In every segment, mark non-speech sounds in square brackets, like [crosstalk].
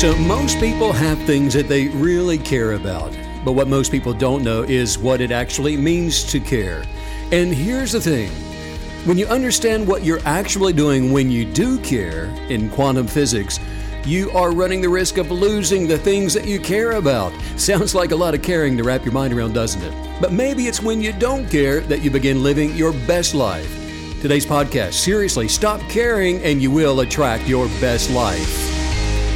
So, most people have things that they really care about, but what most people don't know is what it actually means to care. And here's the thing when you understand what you're actually doing when you do care in quantum physics, you are running the risk of losing the things that you care about. Sounds like a lot of caring to wrap your mind around, doesn't it? But maybe it's when you don't care that you begin living your best life. Today's podcast seriously, stop caring and you will attract your best life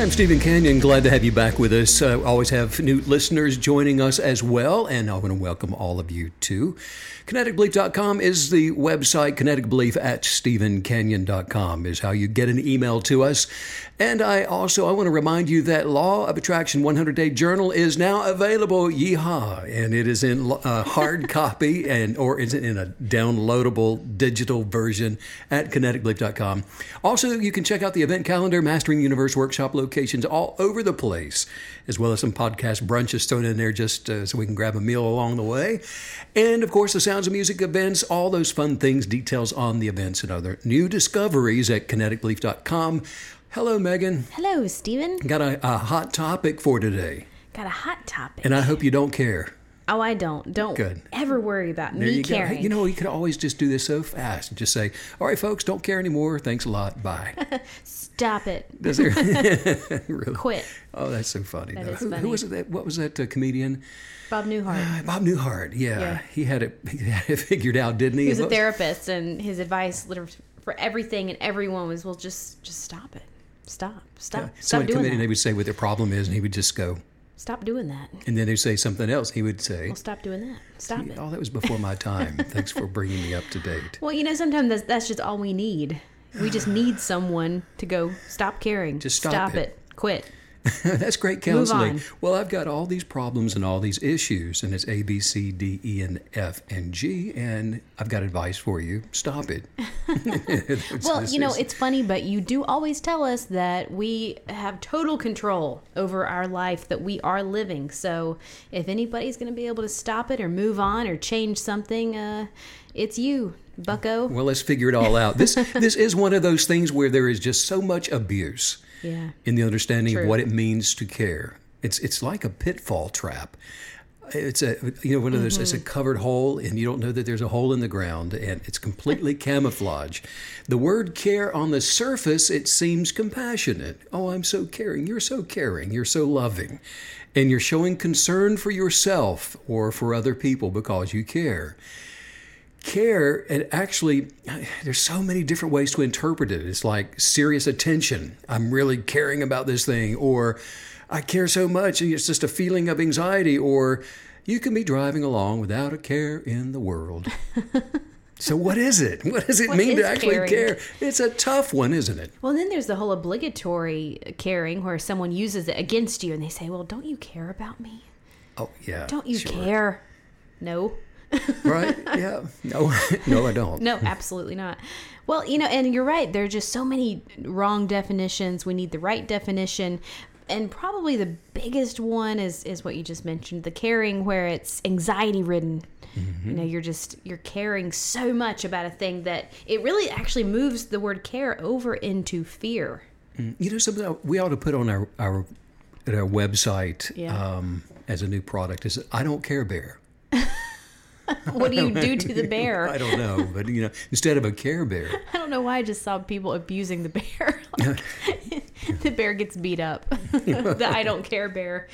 I'm Stephen Canyon. Glad to have you back with us. Uh, always have new listeners joining us as well, and I want to welcome all of you too. KineticBelief.com is the website. KineticBelief at StephenCanyon.com is how you get an email to us. And I also I want to remind you that Law of Attraction 100 Day Journal is now available. Yeehaw! And it is in uh, hard [laughs] copy and or is it in a downloadable digital version at KineticBelief.com. Also, you can check out the event calendar, Mastering Universe workshop locations all over the place, as well as some podcast brunches thrown in there just uh, so we can grab a meal along the way. And of course, the Sounds of Music events, all those fun things, details on the events and other new discoveries at KineticBelief.com. Hello, Megan. Hello, Stephen. Got a, a hot topic for today. Got a hot topic. And I hope you don't care. Oh, I don't. Don't Good. ever worry about There me you caring. Hey, you know, you could always just do this so fast and just say, all right, folks, don't care anymore. Thanks a lot. Bye. [laughs] Stop it. [laughs] Does there [laughs] really? Quit. Oh, that's so funny. That is who, who was it? That, what was that uh, comedian? Bob Newhart. Uh, Bob Newhart. Yeah, Yeah. he had it. [laughs] He had it figured out, didn't he? He was a therapist, and his advice literally for everything and everyone was, "Well, just just stop it. Stop. Stop. Yeah. Stop Somebody come doing in and they would say what their problem is, and he would just go, Stop doing that. and then they'd say something else. He would say, Well, stop doing that. Stop it. "Oh, that was before my time. Thanks for bringing me up to date." Well, you know, sometimes that's, that's just all we need. We just need someone to go stop caring. Just stop it. Quit. [laughs] That's great counseling. Well, I've got all these problems and all these issues, and it's A, B, C, D, E, and F, and G, and I've got advice for you. Stop it. [laughs] [laughs] Well, you know, it's funny, but you do always tell us that we have total control over our life that we are living. So if anybody's going to be able to stop it or move on or change something, uh, it's you, Bucko. Well, let's figure it all out. This this is one of those things where there is just so much abuse Yeah. in the understanding of what it means to care. It's it's like a pitfall trap. It's a you know one of those. It's a Mm-hmm. covered hole, and you don't know that there's a hole in the ground, and it's completely [laughs] camouflage. The word care on the surface it seems compassionate. Oh, I'm so caring. You're so caring. You're so loving, and you're showing concern for yourself or for other people because you care care and actually there's so many different ways to interpret it it's like serious attention i'm really caring about this thing or i care so much and it's just a feeling of anxiety or you can be driving along without a care in the world [laughs] so what is it what does it What mean to actually caring? care it's a tough one isn't it Well, then there's the whole obligatory caring where someone uses it against you and they say, Well, don't you care about me? oh yeah Don't you sure. care? No. Right yeah no [laughs] no i don't No, absolutely not. Well, you know, and you're right. There are just so many wrong definitions. We need the right definition. And probably the biggest one is is what you just mentioned, the caring where it's anxiety ridden. You know, you're just you're caring so much about a thing that it really actually moves the word care over into fear. You know something we ought to put on our our at our website Yeah. um, as a new product is I don't care bear. [laughs] What do you do to the bear? [laughs] I don't know, but you know, instead of a care bear, [laughs] I don't know why I just saw people abusing the bear. Like, the bear gets beat up. the I don't care bear.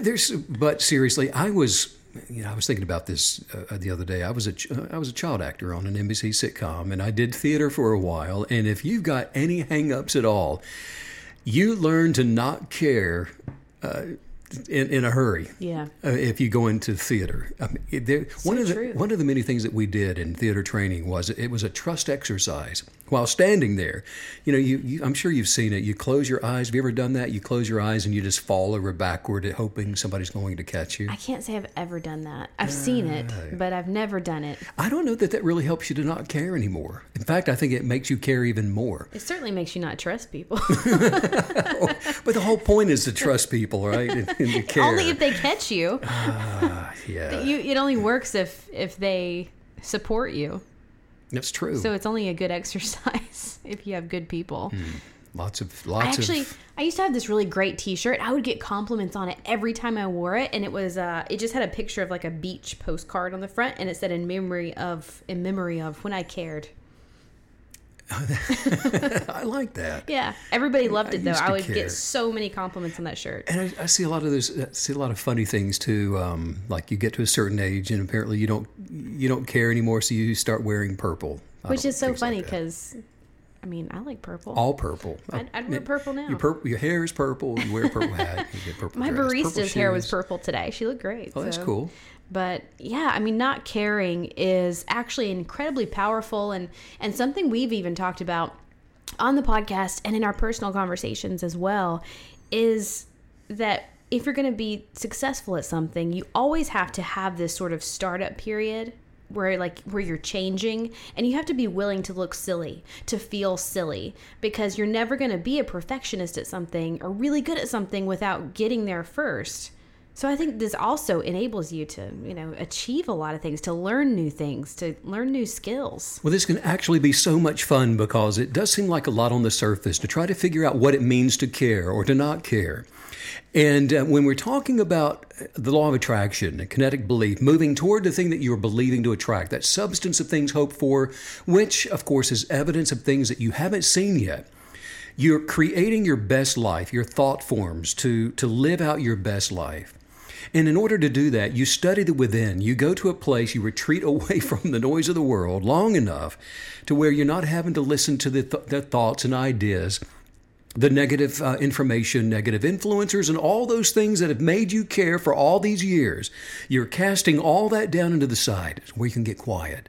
There's. But seriously, I was. You know, I was thinking about this uh, the other day. I was a ch- uh, I was a child actor on an NBC sitcom, and I did theater for a while. And if you've got any hang-ups at all, you learn to not care uh, in, in a hurry. Yeah. Uh, if you go into theater, I mean, there, one of the true. one of the many things that we did in theater training was it was a trust exercise. While standing there, you know, you, you I'm sure you've seen it. You close your eyes. Have you ever done that? You close your eyes and you just fall over backward, hoping somebody's going to catch you. I can't say I've ever done that. I've seen it, but I've never done it. I don't know that that really helps you to not care anymore. In fact, I think it makes you care even more. It certainly makes you not trust people. [laughs] [laughs] But the whole point is to trust people, right? Care. [laughs] only if they catch you. [sighs] yeah, you. It only works if if they support you. that's true. So it's only a good [laughs] exercise if you have good people. lots of I lots actually, of I used to have this really great T-shirt. I would get compliments on it every time I wore it, and it was, uh, it just had a picture of like a beach postcard on the front, and it said "in memory of, in memory of when I cared." [laughs] I like that. Yeah, everybody loved it though. I would care. get so many compliments on that shirt. And I, I see a lot of those. I see a lot of funny things too. Um, like you get to a certain age, and apparently you don't you don't care anymore, so you start wearing purple, I Which is so funny because, I mean, I like purple. all purple. I'd, I'd wear purple now. Your purple, your hair is purple. You wear a purple hat. You get purple. My dress, purple barista's hair was purple today. She looked great. Oh, that's cool. But yeah, I mean, not caring is actually incredibly powerful and and something we've even talked about on the podcast and in our personal conversations as well is that if you're going to be successful at something, you always have to have this sort of startup period where like where you're changing and you have to be willing to look silly, to feel silly because you're never going to be a perfectionist at something or really good at something without getting there first. So I think this also enables you to, you know, achieve a lot of things, to learn new things, to learn new skills. Well, this can actually be so much fun because it does seem like a lot on the surface to try to figure out what it means to care or to not care. And uh, when we're talking about the law of attraction kinetic belief, moving toward the thing that you're believing to attract, that substance of things hoped for, which, of course, is evidence of things that you haven't seen yet. You're creating your best life, your thought forms to, to live out your best life. And in order to do that, you study the within. You go to a place, you retreat [laughs] away from the noise of the world long enough to where you're not having to listen to the, th- the thoughts and ideas, the negative uh, information, negative influencers, and all those things that have made you care for all these years. You're casting all that down into the side where you can get quiet.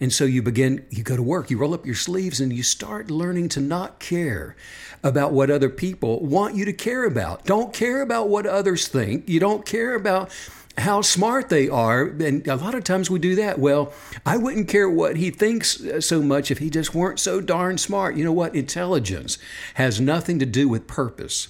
And so you begin, you go to work, you roll up your sleeves, and you start learning to not care about what other people want you to care about. Don't care about what others think. You don't care about how smart they are. And a lot of times we do that. Well, I wouldn't care what he thinks uh, so much if he just weren't so darn smart. You know what? Intelligence has nothing to do with purpose.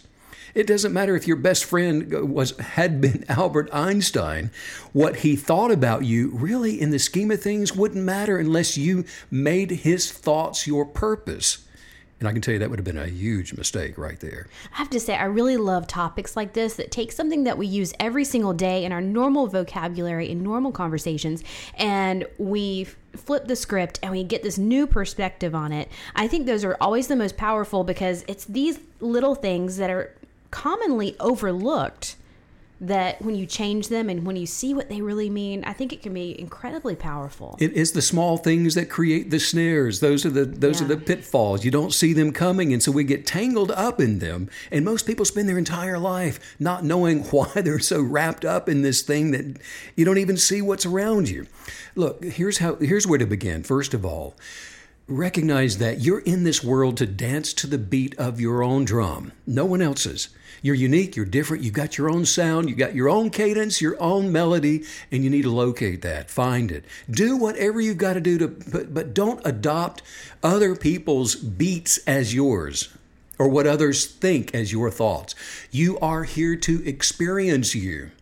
It doesn't matter if your best friend was had been [laughs] Albert Einstein. What he thought about you really in the scheme of things wouldn't matter unless you made his thoughts your purpose. And I can tell you that would have been a huge mistake right there. I have to say, I really love topics like this that take something that we use every single day in our normal vocabulary, in normal conversations, and we flip the script and we get this new perspective on it. I think those are always the most powerful because it's these little things that are commonly overlooked that when you change them and when you see what they really mean, I think it can be incredibly powerful. It is the small things that create the snares. Those are the those are the pitfalls. You don't see them coming, and so we get tangled up in them. And most people spend their entire life not knowing [laughs] why they're so wrapped up in this thing that you don't even see what's around you. Look, here's how here's where to begin. First of all, recognize that you're in this world to dance to the beat of your own drum, no one else's. You're unique, you're different, you've got your own sound, you've got your own cadence, your own melody, and you need to locate that, find it. Do whatever you've got to do to but but don't adopt other people's beats as yours or what others think as your thoughts. You are here to experience you,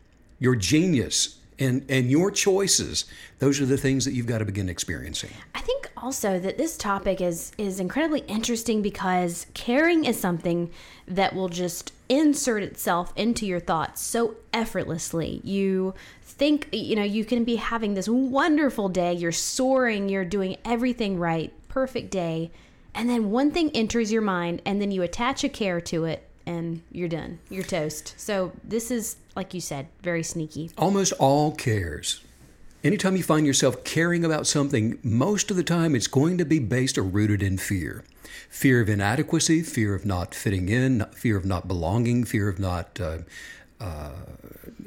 your genius, and and your choices. Those are the things that you've got to begin experiencing. I think also that this topic is is incredibly interesting because caring is something that will just insert itself into your thoughts so effortlessly. You think you know you can be having this wonderful day, you're soaring, you're doing everything right, perfect day, and then one thing enters your mind and then you attach a care to it and you're done. You're toast. So this is like you said, very sneaky. Almost all cares. Anytime you find yourself caring about something, most of the time it's going to be based or rooted in fear. Fear of inadequacy, fear of not fitting in, fear of not belonging, fear of not uh,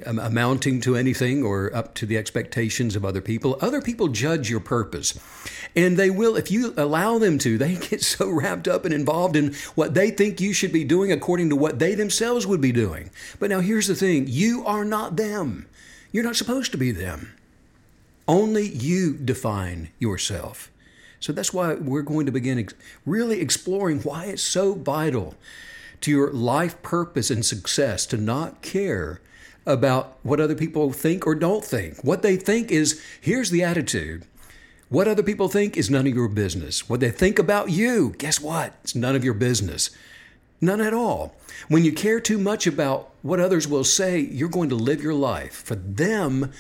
amounting to anything or up to the expectations of other people. Other people judge your purpose. And they will, if you allow them to, they [laughs] get so wrapped up and involved in what they think you should be doing according to what they themselves would be doing. But now here's the thing you are not them. You're not supposed to be them. Only you define yourself. So that's why we're going to begin ex- really exploring why it's so vital to your life purpose and success to not care about what other people think or don't think. What they think is here's the attitude. What other people think is none of your business. What they think about you, guess what? It's none of your business. None at all. When you care too much about what others will say, you're going to live your life for them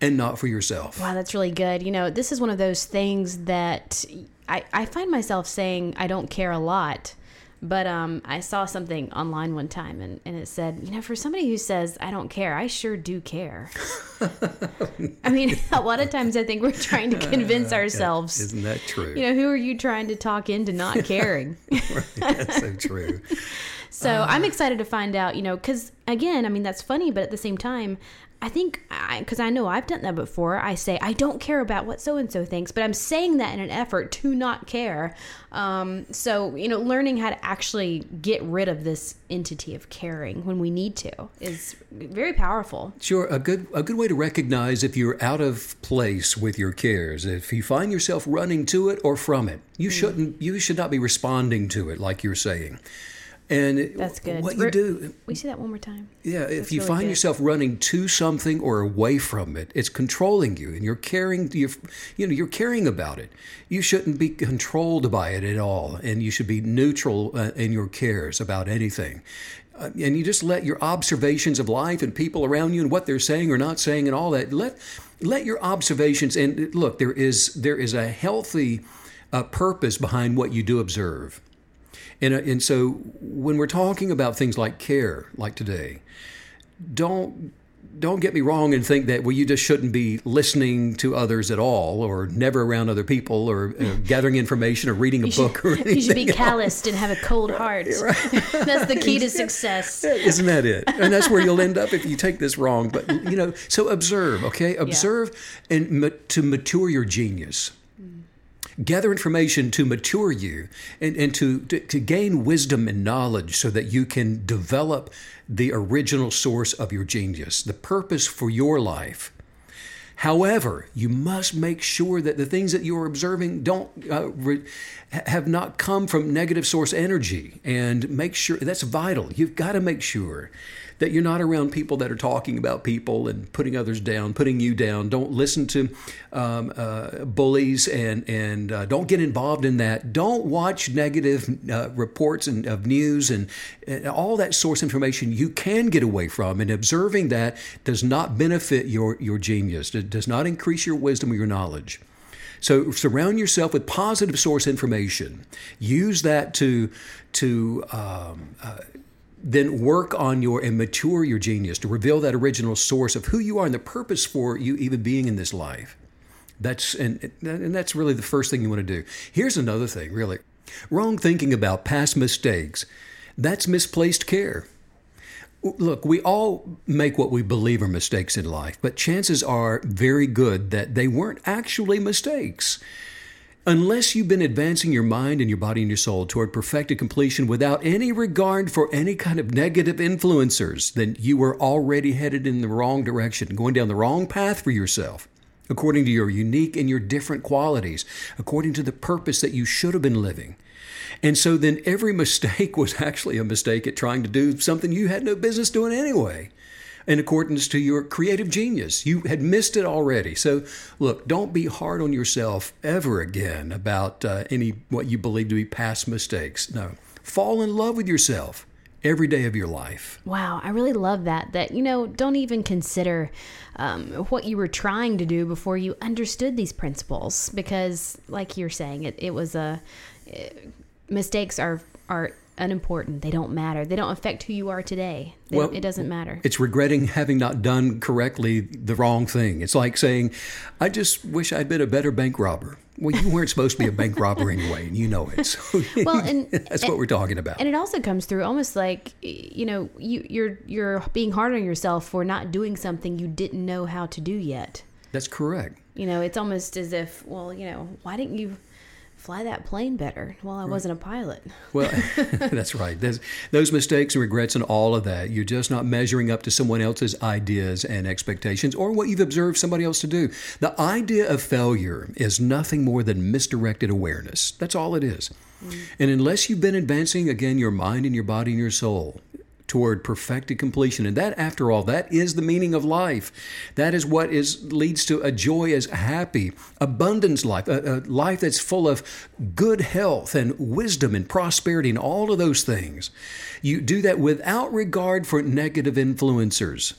and not for yourself. Wow, that's really good. You know, this is one of those things that I, I find myself saying I don't care a lot but um, I saw something online one time and, and it said, you know, for somebody who says, I don't care, I sure do care. [laughs] I mean, [laughs] a lot of times I think we're trying to convince ourselves. Isn't that true? You know, who are you trying to talk into not [laughs] caring? that's so true. so uh, I'm excited to find out, you know, because again, I mean, that's funny, but at the same time, I think because I, I, know I've done that before. I say I don't care about what so and so thinks, but I'm saying that in an effort to not care. Um, so you know, learning how to actually get rid of this entity of caring when we need to is very powerful. Sure, a good a good way to recognize if you're out of place with your cares, if you find yourself running to it or from it, you mm. shouldn't. You should not be responding to it like you're saying. And that's good. What you do, we see that one more time. Yeah, that's if you really find good. yourself running to something or away from it, it's controlling you, and you're caring. You're, you know, you're caring about it. You shouldn't be controlled by it at all, and you should be neutral uh, in your cares about anything. Uh, and you just let your observations of life and people around you and what they're saying or not saying and all that. Let let your observations and look. There is there is a healthy uh, purpose behind what you do observe and, uh, and so when we're talking about things like care, like today, don't don't get me wrong and think that well you just shouldn't be listening to others at all or never around other people or uh, [laughs] gathering information or reading a you book should, or anything. [laughs] You should be calloused and have a cold heart. [laughs] Right. that's the key to success. Isn't that it? And that's where you'll end up if you take this wrong. But you know, so observe, okay? Observe yeah. and ma- to mature your genius gather information to mature you and, and to, to, to gain wisdom and knowledge so that you can develop the original source of your genius, the purpose for your life. However, you must make sure that the things that you're observing don't uh, re- have not come from negative source energy, and make sure that's vital. You've got to make sure that you're not around people that are talking about people and putting others down, putting you down. Don't listen to um, uh, bullies and and uh, don't get involved in that. Don't watch negative uh, reports and of news and, and all that source information. You can get away from, and observing that does not benefit your your genius. It does not increase your wisdom or your knowledge. So surround yourself with positive source information. Use that to to um, uh, then work on your and mature your genius to reveal that original source of who you are and the purpose for you even being in this life. That's and and that's really the first thing you want to do. Here's another thing, really. Wrong thinking about past mistakes. That's misplaced care. Look, we all make what we believe are mistakes in life, but chances are very good that they weren't actually mistakes. Unless you've been advancing your mind and your body and your soul toward perfected completion without any regard for any kind of negative influencers, then you are already headed in the wrong direction, going down the wrong path for yourself, according to your unique and your different qualities, according to the purpose that you should have been living. And so then every [laughs] mistake was actually a mistake at trying to do something you had no business doing anyway in accordance to your creative genius. You had missed it already. So, look, don't be hard on yourself ever again about uh, any what you believe to be past mistakes. No, fall in love with yourself every day of your life. Wow, I really love that. That, you know, don't even consider um, what you were trying to do before you understood these principles because, like you're saying, it, it was a. It, mistakes are are unimportant. They don't matter. They don't affect who you are today. They Well, it doesn't matter. It's regretting having not done correctly the wrong thing. It's like saying, I just wish I'd been a better bank robber. Well, you weren't supposed to be a bank robber anyway, and you know it. So [laughs] Well, and [laughs] that's what we're talking about. and it also comes through almost like you know you you're you're being hard on yourself for not doing something you didn't know how to do yet. That's correct. You know, it's almost as if, well, you know, why didn't you fly that plane better? Well, I wasn't a pilot. Well, [laughs] [laughs] that's right. There's, those mistakes and regrets and all of that, you're just not measuring up to someone else's ideas and expectations or what you've observed somebody else to do. The idea of failure is nothing more than misdirected awareness. That's all it is. Mm. And unless you've been advancing, again, your mind and your body and your soul, toward perfected completion and that after all that is the meaning of life that is what is leads to a joyous happy abundance life a, a life that's full of good health and wisdom and prosperity and all of those things you do that without regard for negative influencers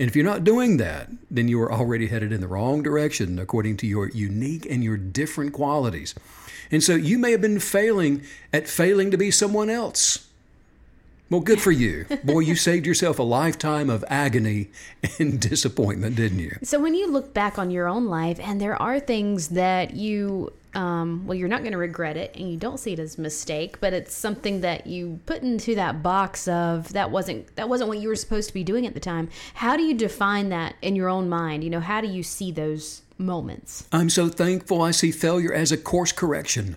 and if you're not doing that, then you are already headed in the wrong direction according to your unique and your different qualities. And so you may have been failing at failing to be someone else. Well, good for you. Boy, you saved yourself a lifetime of agony and [laughs] disappointment, didn't you? So when you look back on your own life and there are things that you um, well you're not going to regret it and you don't see it as a mistake but it's something that you put into that box of that wasn't that wasn't what you were supposed to be doing at the time how do you define that in your own mind you know how do you see those moments I'm so thankful I see failure as a course correction.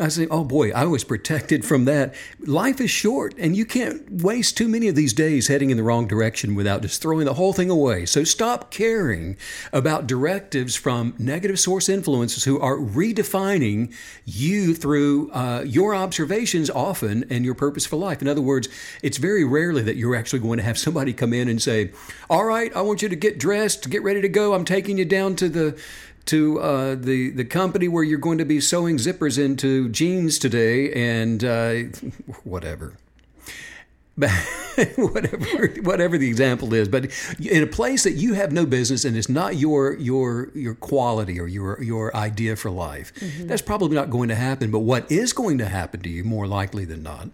I say, oh boy, I was protected from that. Life is short, and you can't waste too many of these days heading in the wrong direction without just throwing the whole thing away. So stop caring about directives from negative source influences who are redefining you through uh, your observations often and your purpose for life. In other words, it's very rarely that you're actually going to have somebody come in and say, all right, I want you to get dressed, get ready to go. I'm taking you down to the to uh, the the company where you're going to be sewing zippers into jeans today, and uh, [laughs] whatever. [laughs] whatever whatever the example is but in a place that you have no business and it's not your your your quality or your your idea for life that's probably not going to happen but what is going to happen to you more likely than not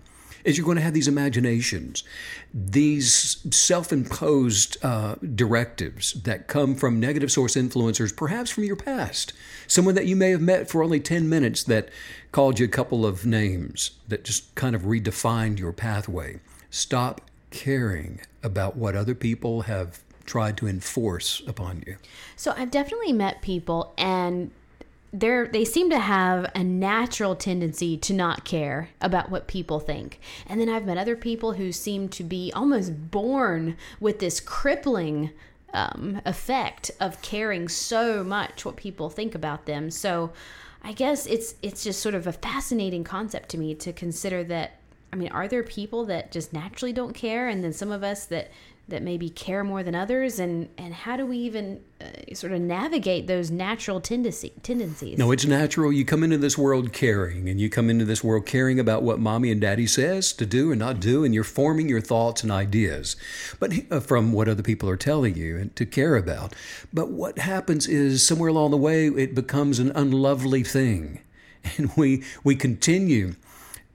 is you're going to have these imaginations, these self imposed uh, directives that come from negative source influencers, perhaps from your past. Someone that you may have met for only 10 minutes that called you a couple of names that just kind of redefined your pathway. Stop caring about what other people have tried to enforce upon you. So I've definitely met people and they're they seem to have a natural tendency to not care about what people think. And then I've met other people who seem to be almost born with this crippling um, effect of caring so much what people think about them. So I guess it's it's just sort of a fascinating concept to me to consider that I mean, are there people that just naturally don't care and then some of us that that maybe care more than others and and how do we even uh, sort of navigate those natural tendency tendencies No, it's natural. You come into this world caring, and you come into this world caring about what mommy and daddy says to do and not do, and you're forming your thoughts and ideas, but uh, from what other people are telling you and to care about. But what happens is somewhere along the way, it becomes an unlovely thing, [laughs] and we we continue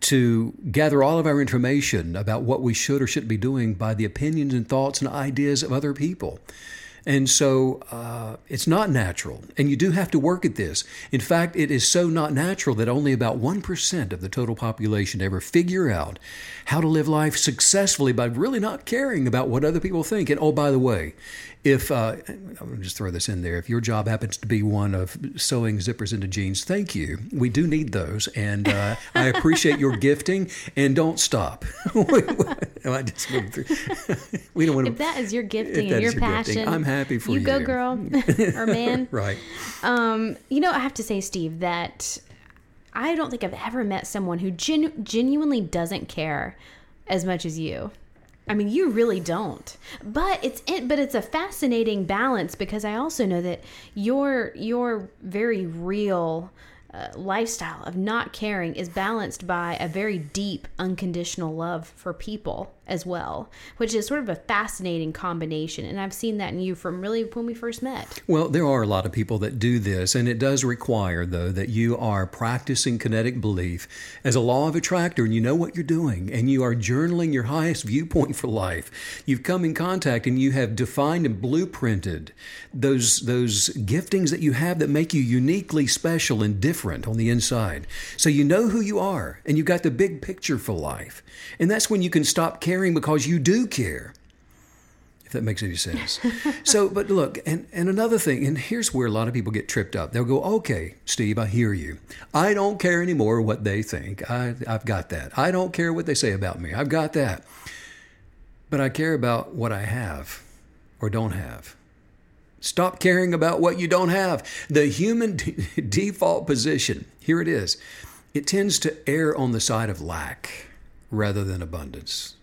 to gather all of our information about what we should or shouldn't be doing by the opinions and thoughts and ideas of other people. And so uh, it's not natural. And you do have to work at this. In fact, it is so not natural that only about 1% of the total population ever figure out how to live life successfully by really not caring about what other people think. And oh, by the way, if uh, I'm just throw this in there, if your job happens to be one of sewing zippers into jeans, thank you. We do need those, and uh, I appreciate your gifting. And don't stop. [laughs] [laughs] I just moved through. [laughs] we don't want to. if that is your gifting and your passion I'm happy for you You go girl [laughs] or man Right. um you know i have to say steve that i don't think i've ever met someone who genu- genuinely doesn't care as much as you I mean, you really don't. But it's it, but it's a fascinating balance because I also know that your your very real uh, lifestyle of not caring is balanced by a very deep unconditional love for people as well, which is sort of a fascinating combination. And I've seen that in you from really when we first met. Well, there are a lot of people that do this, and it does require, though, that you are practicing kinetic belief as a law of attractor and you know what you're doing, and you are journaling your highest viewpoint for life. You've come in contact and you have defined and blueprinted those, those giftings that you have that make you uniquely special and different on the inside. So you know who you are, and you've got the big picture for life. And that's when you can stop caring because you do care. If that makes any sense. [laughs] so, but look, and, and another thing, and here's where a lot of people get tripped up. They'll go, okay, Steve, I hear you. I don't care anymore what they think. I, I've got that. I don't care what they say about me. I've got that. But I care about what I have or don't have. Stop caring about what you don't have. The human d- [laughs] default position, here it is, it tends to err on the side of lack rather than abundance.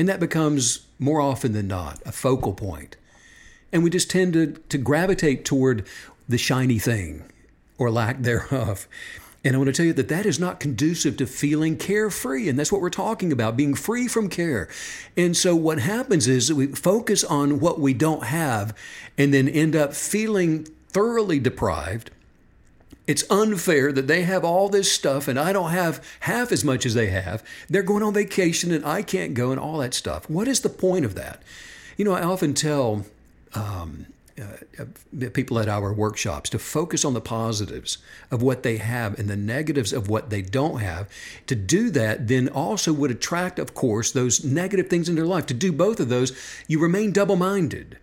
And that becomes more often than not a focal point. And we just tend to, to gravitate toward the shiny thing or lack thereof. And I want to tell you that that is not conducive to feeling carefree. And that's what we're talking about being free from care. And so what happens is that we focus on what we don't have and then end up feeling thoroughly deprived it's unfair that they have all this stuff and I don't have half as much as they have. They're going on vacation and I can't go and all that stuff. What is the point of that? You know, I often tell um, uh, people at our workshops to focus on the positives of what they have and the negatives of what they don't have. To do that, then also would attract, of course, those negative things in their life. To do both of those, you remain double minded.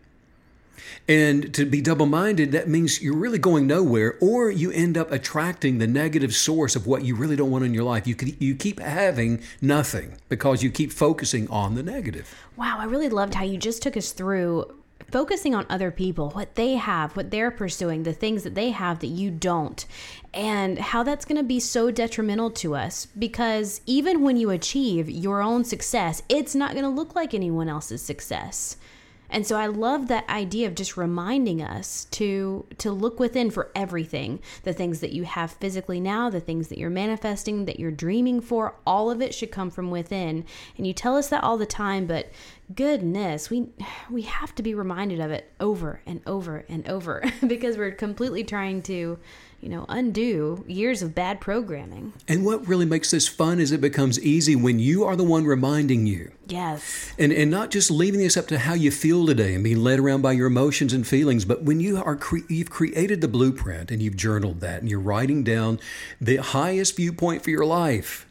And to be double minded, that means you're really going nowhere, or you end up attracting the negative source of what you really don't want in your life. You, you keep having nothing because you keep focusing on the negative. Wow, I really loved how you just took us through focusing on other people, what they have, what they're pursuing, the things that they have that you don't, and how that's going to be so detrimental to us because even when you achieve your own success, it's not going to look like anyone else's success. And so I love that idea of just reminding us to to look within for everything. The things that you have physically now, the things that you're manifesting, that you're dreaming for, all of it should come from within. And you tell us that all the time, but goodness, we we have to be reminded of it over and over and over [laughs] because we're completely trying to you know, undo years of bad programming. And what really makes this fun is it becomes easy when you are the one reminding you. Yes. And and not just leaving this up to how you feel today and being led around by your emotions and feelings, but when you are cre- you've created the blueprint and you've journaled that and you're writing down the highest viewpoint for your life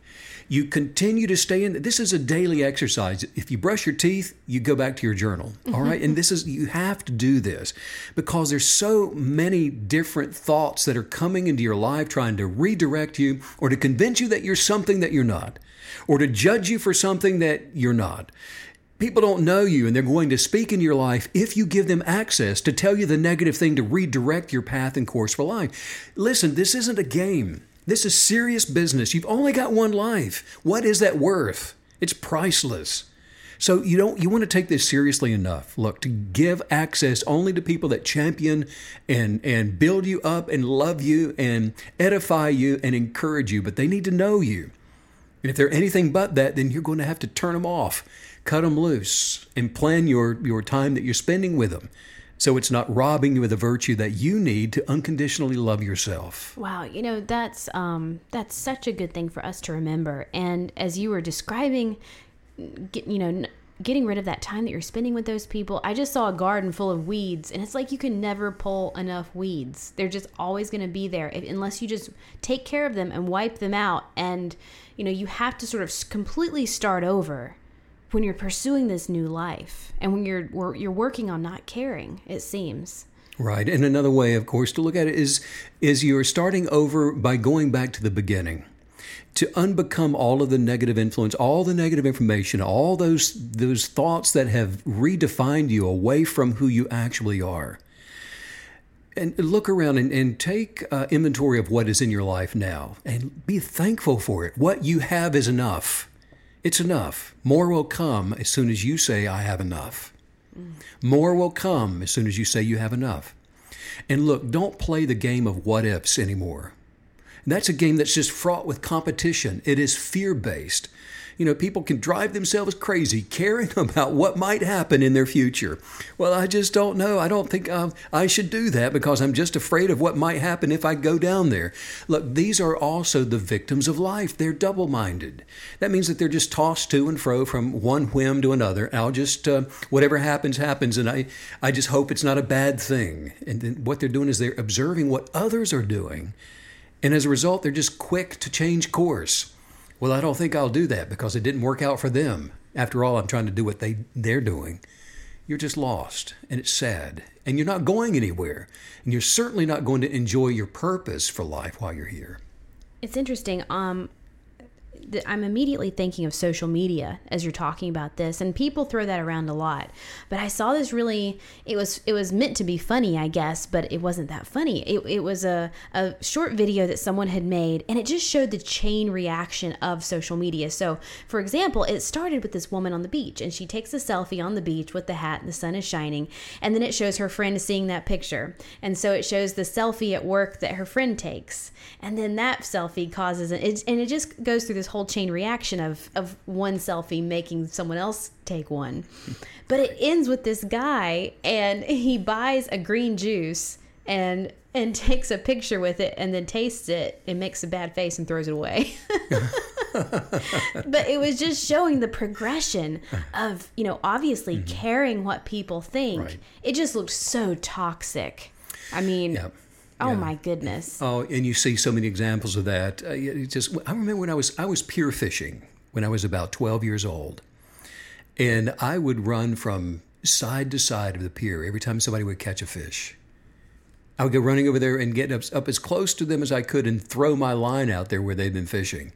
you continue to stay in. This is a daily exercise. If you brush your teeth, you go back to your journal. All mm-hmm. right. and this is, you have to do this because there's so many different thoughts that are coming into your life trying to redirect you or to convince you that you're something that you're not or to judge you for something that you're not. People don't know you and they're going to speak in your life if you give them access to tell you the negative thing to redirect your path and course for life. Listen, this isn't a game. This is serious business. You've only got one life. What is that worth? It's priceless. So you don't you want to take this seriously enough. Look, to give access only to people that champion and and build you up and love you and edify you and encourage you, but they need to know you. And if they're anything but that, then you're going to have to turn them off, cut them loose, and plan your your time that you're spending with them so it's not robbing you of the virtue that you need to unconditionally love yourself. Wow, you know that's um, that's such a good thing for us to remember. And as you were describing, you know, getting rid of that time that you're spending with those people, I just saw a garden full of weeds, and it's like you can never pull enough weeds. They're just always going to be there unless you just take care of them and wipe them out. And you know, you have to sort of completely start over when you're pursuing this new life and when you're you're working on not caring it seems. Right. And another way of course to look at it is is you're starting over by going back to the beginning. To unbecome all of the negative influence all the negative information all those those thoughts that have redefined you away from who you actually are. And look around and, and take uh, inventory of what is in your life now and be thankful for it. What you have is enough it's enough. More will come as soon as you say, I have enough. Mm. More will come as soon as you say you have enough. And look, don't play the game of what ifs anymore. That's a game that's just fraught with competition. It is fear based. You know, people can drive themselves crazy caring [laughs] about what might happen in their future. Well, I just don't know. I don't think um, I should do that because I'm just afraid of what might happen if I go down there. Look, these are also the victims of life. They're double minded. That means that they're just tossed to and fro from one whim to another. I'll just, uh, whatever happens, happens. And I, I just hope it's not a bad thing. And then what they're doing is they're observing what others are doing. And as a result, they're just quick to change course. Well, I don't think I'll do that because it didn't work out for them. After all, I'm trying to do what they, they're doing. You're just lost, and it's sad, and you're not going anywhere, and you're certainly not going to enjoy your purpose for life while you're here. It's interesting. Um, I'm immediately thinking of social media as you're talking about this, and people throw that around a lot. But I saw this really. It was it was meant to be funny, I guess, but it wasn't that funny. It, it was a a short video that someone had made, and it just showed the chain reaction of social media. So, for example, it started with this woman on the beach, and she takes a selfie on the beach with the hat, and the sun is shining, and then it shows her friend seeing that picture, and so it shows the selfie at work that her friend takes, and then that selfie causes it, and it just goes through this whole chain reaction of of one selfie making someone else take one. But it ends with this guy and he buys a green juice and and takes a picture with it and then tastes it and makes a bad face and throws it away. [laughs] but it was just showing the progression of, you know, obviously mm-hmm. caring what people think. Right. It just looked so toxic. I mean, yep. Oh yeah. my goodness! Oh, and you see so many examples of that. Uh, just I remember when I was I was pier fishing when I was about twelve years old, and I would run from side to side of the pier every time somebody would catch a fish. I would go running over there and get up, up as close to them as I could and throw my line out there where they'd been fishing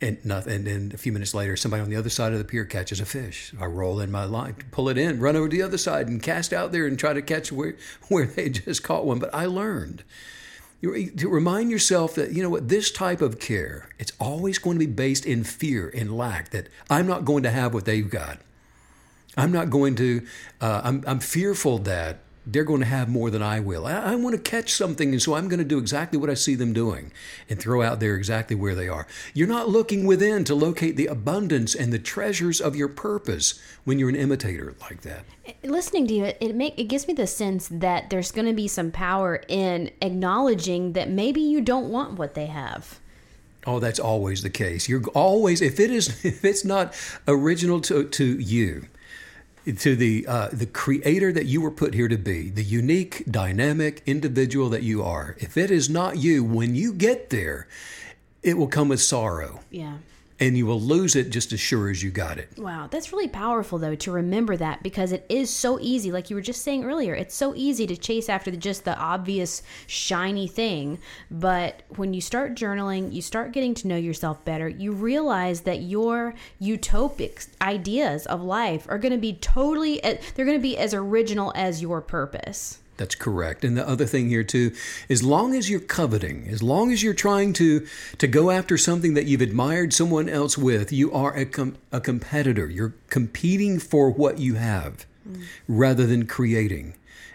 and nothing. And then a few minutes later, somebody on the other side of the pier catches a fish. I roll in my line, pull it in, run over to the other side, and cast out there and try to catch where [laughs] where they just caught one. But I learned to remind yourself that you know what this type of care it's always going to be based in fear and lack that i'm not going to have what they've got i'm not going to uh, I'm, I'm fearful that they're going to have more than I will. I, I, want to catch something, and so I'm going to do exactly what I see them doing and throw out there exactly where they are. You're not looking within to locate the abundance and the treasures of your purpose when you're an imitator like that. Eh, listening to you, it, it make it gives me the sense that there's going to be some power in acknowledging that maybe you don't want what they have. Oh, that's always the case. You're always if it is [laughs] if it's not original to to you to the uh, the creator that you were put here to be, the unique, dynamic individual that you are. If it is not you, when you get there, it will come with sorrow. Yeah and you will lose it just as sure as you got it. Wow, that's really powerful though to remember that because it is so easy, like you were just saying earlier, it's so easy to chase after the, just the obvious shiny thing. But when you start journaling, you start getting to know yourself better, you realize that your utopic ideas of life are going to be totally, eh, they're going to be as original as your purpose. That's correct. And the other thing here too, as long as you're coveting, as long as you're trying to to go after something that you've admired someone else with, you are a com- a competitor. You're competing for what you have mm. rather than creating.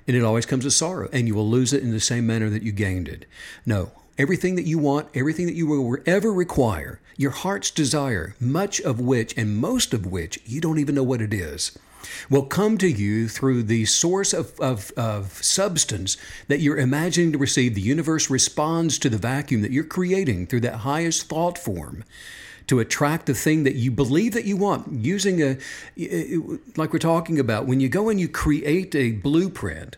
And it always comes with sorrow, and you will lose it in the same manner that you gained it. No, everything that you want, everything that you will ever require, your heart's desire, much of which and most of which you don't even know what it is will come to you through the source of, of, of substance that you're imagining to receive. The universe responds to the vacuum that you're creating through that highest thought form to attract the thing that you believe that you want using a like we're talking about when you go and you create a blueprint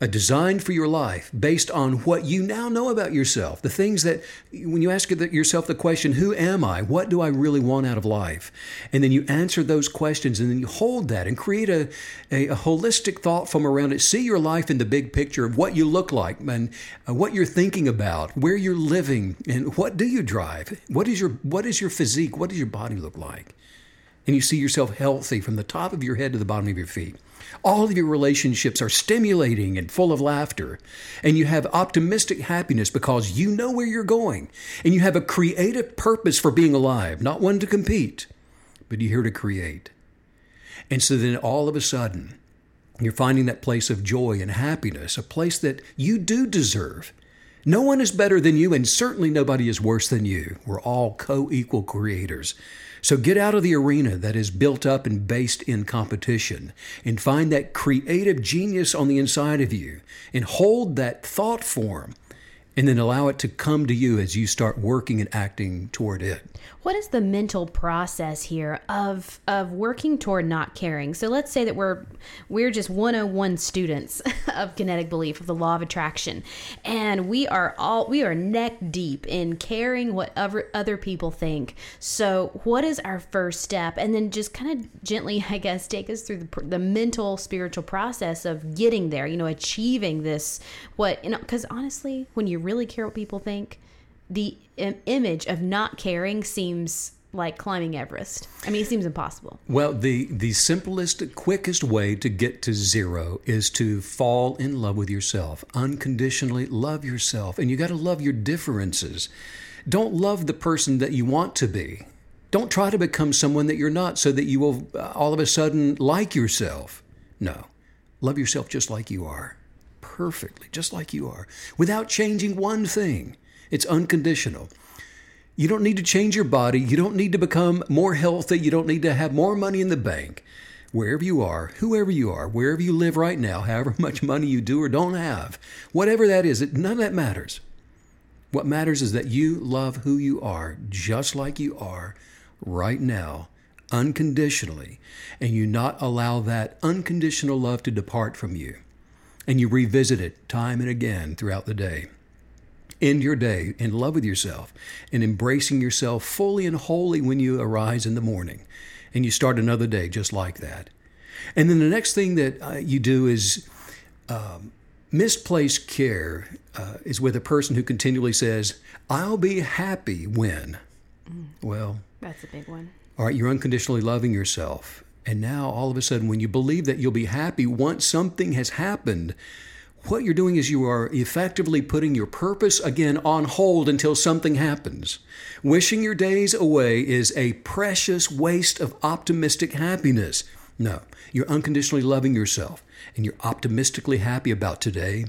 a design for your life based on what you now know about yourself. The things that, when you ask yourself the question, Who am I? What do I really want out of life? And then you answer those questions and then you hold that and create a, a, a holistic thought from around it. See your life in the big picture of what you look like and uh, what you're thinking about, where you're living, and what do you drive? What is your, what is your physique? What does your body look like? And you see yourself healthy from the top of your head to the bottom of your feet. All of your relationships are stimulating and full of laughter. And you have optimistic happiness because you know where you're going. And you have a creative purpose for being alive, not one to compete, but you're here to create. And so then all of a sudden, you're finding that place of joy and happiness, a place that you do deserve No one is better than you, and certainly nobody is worse than you. We're all co equal creators. So get out of the arena that is built up and based in competition and find that creative genius on the inside of you and hold that thought form and then allow it to come to you as you start working and acting toward it. What is the mental process here of of working toward not caring? So let's say that we're we're just 101 students [laughs] of kinetic belief of the law of attraction and we are all we are neck deep in caring what other other people think. So what is our first step? And then just kind of gently I guess take us through the, the mental spiritual process of getting there, you know, achieving this what you know cuz honestly when you really care what people think, the Im- image of not caring seems like climbing Everest. I mean, it seems impossible. Well, the the simplest, quickest way to get to zero is to fall in love with yourself. Unconditionally love yourself, and you got to love your differences. Don't love the person that you want to be. Don't try to become someone that you're not so that you will uh, all of a sudden like yourself. No. Love yourself just like you are. Perfectly, just like you are, without changing one thing. It's unconditional. You don't need to change your body. You don't need to become more healthy. You don't need to have more money in the bank. Wherever you are, whoever you are, wherever you live right now, [laughs] however much money you do or don't have, whatever that is, it, none of that matters. What matters is that you love who you are just like you are right now, unconditionally, and you not allow that unconditional love to depart from you. And you revisit it time and again throughout the day end your day in love with yourself and embracing yourself fully and wholly when you arise in the morning. And you start another day just like that. And then the next thing that uh, you do is um, misplaced care uh, is with a person who continually says, I'll be happy when. Mm. Well, that's a big one. All right, you're unconditionally loving yourself. And now all of a sudden, when you believe that you'll be happy once something has happened, what you're doing is you are effectively putting your purpose again on hold until something happens. Wishing your days away is a precious waste of optimistic happiness. No, you're unconditionally loving yourself and you're optimistically happy about today,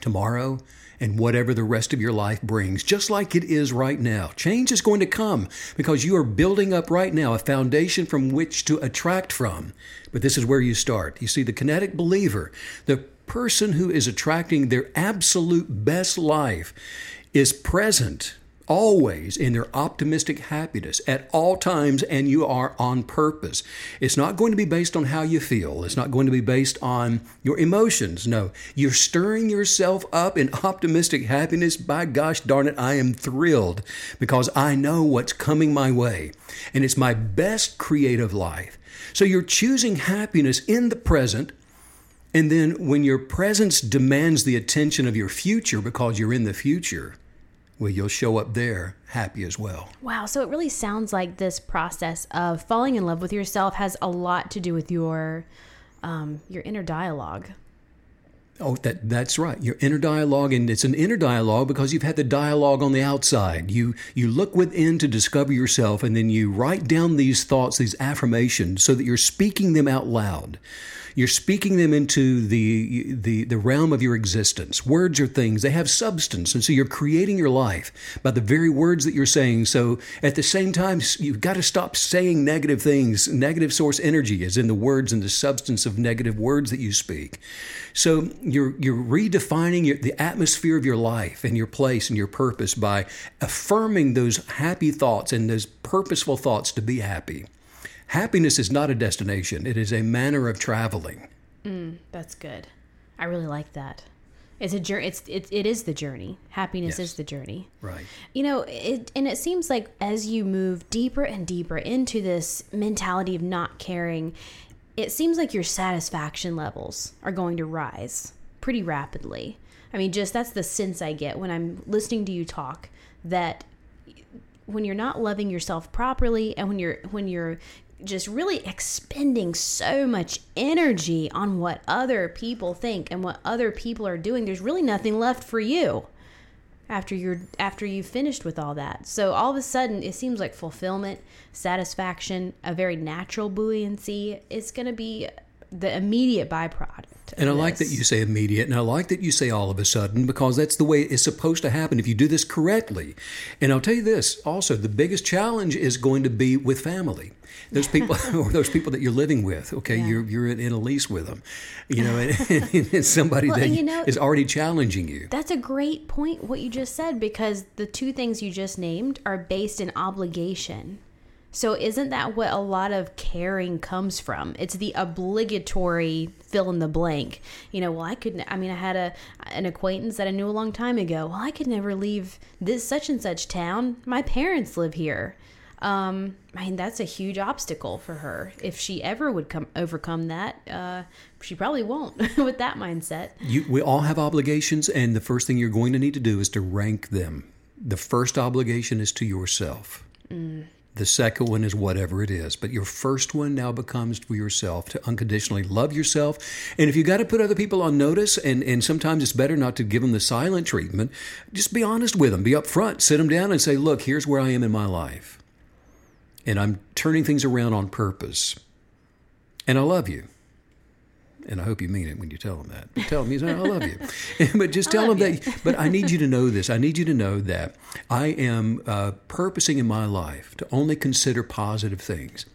tomorrow, and whatever the rest of your life brings, just like it is right now. Change is going to come because you are building up right now a foundation from which to attract from. But this is where you start. You see, the kinetic believer, the person who is attracting their absolute best life is present always in their optimistic happiness at all times, and you are on purpose. It's not going to be based on how you feel, it's not going to be based on your emotions. No, you're stirring yourself up in optimistic happiness. By gosh darn it, I am thrilled because I know what's coming my way, and it's my best creative life. So you're choosing happiness in the present and then when your presence demands the attention of your future because you're in the future, well, you'll show up there happy as well. Wow. So it really sounds like this process of falling in love with yourself has a lot to do with your um, your inner dialogue. Oh, that that's right. Your inner dialogue, and it's an inner dialogue because you've had the dialogue on the outside. You you look within to discover yourself, and then you write down these thoughts, these affirmations, so that you're speaking them out loud. You're speaking them into the, the, the realm of your existence. Words are things, they have substance. And so you're creating your life by the very words that you're saying. So at the same time, you've got to stop saying negative things. Negative source energy is in the words and the substance of negative words that you speak. So you're, you're redefining your, the atmosphere of your life and your place and your purpose by affirming those happy thoughts and those purposeful thoughts to be happy. Happiness is not a destination, it is a manner of traveling. Mm, that's good. I really like that. It's a journey. It's it, it is the journey. Happiness yes. is the journey. Right. You know, it and it seems like as you move deeper and deeper into this mentality of not caring, it seems like your satisfaction levels are going to rise pretty rapidly. I mean, just that's the sense I get when I'm listening to you talk that when you're not loving yourself properly and when you're when you're just really expending so much energy on what other people think and what other people are doing. There's really nothing left for you after you're after you've finished with all that. So all of a sudden it seems like fulfillment satisfaction a very natural buoyancy is going to be the immediate byproduct And I like that you say immediate, and I like that you say all of a sudden because that's the way it's supposed to happen if you do this correctly. And I'll tell you this also, the biggest challenge is going to be with family. Those people, or [laughs] [laughs] those people that you're living with. Okay, yeah. you're you're in a lease with them, you know, and, [laughs] and, and somebody well, that you know, is already challenging you. That's a great point. What you just said, because the two things you just named are based in obligation. So isn't that what a lot of caring comes from? It's the obligatory fill in the blank. You know, well, I couldn't, I mean, I had a an acquaintance that I knew a long time ago. Well, I could never leave this such and such town. My parents live here. Um, I mean, that's a huge obstacle for her. If she ever would come overcome that, uh, she probably won't [laughs] with that mindset. You, we all have obligations, and the first thing you're going to need to do is to rank them. The first obligation is to yourself. The second one is whatever it is. But your first one now becomes for yourself to unconditionally love yourself. And if you got to put other people on notice, and, and sometimes it's better not to give them the silent treatment, just be honest with them, be upfront, sit them down and say, look, here's where I am in my life. And I'm turning things around on purpose. And I love you. And I hope you mean it when you tell them that. But tell them, I love you. [laughs] [laughs] but just tell them you. that. But I need you to know this. I need you to know that I am uh, purposing in my life to only consider positive things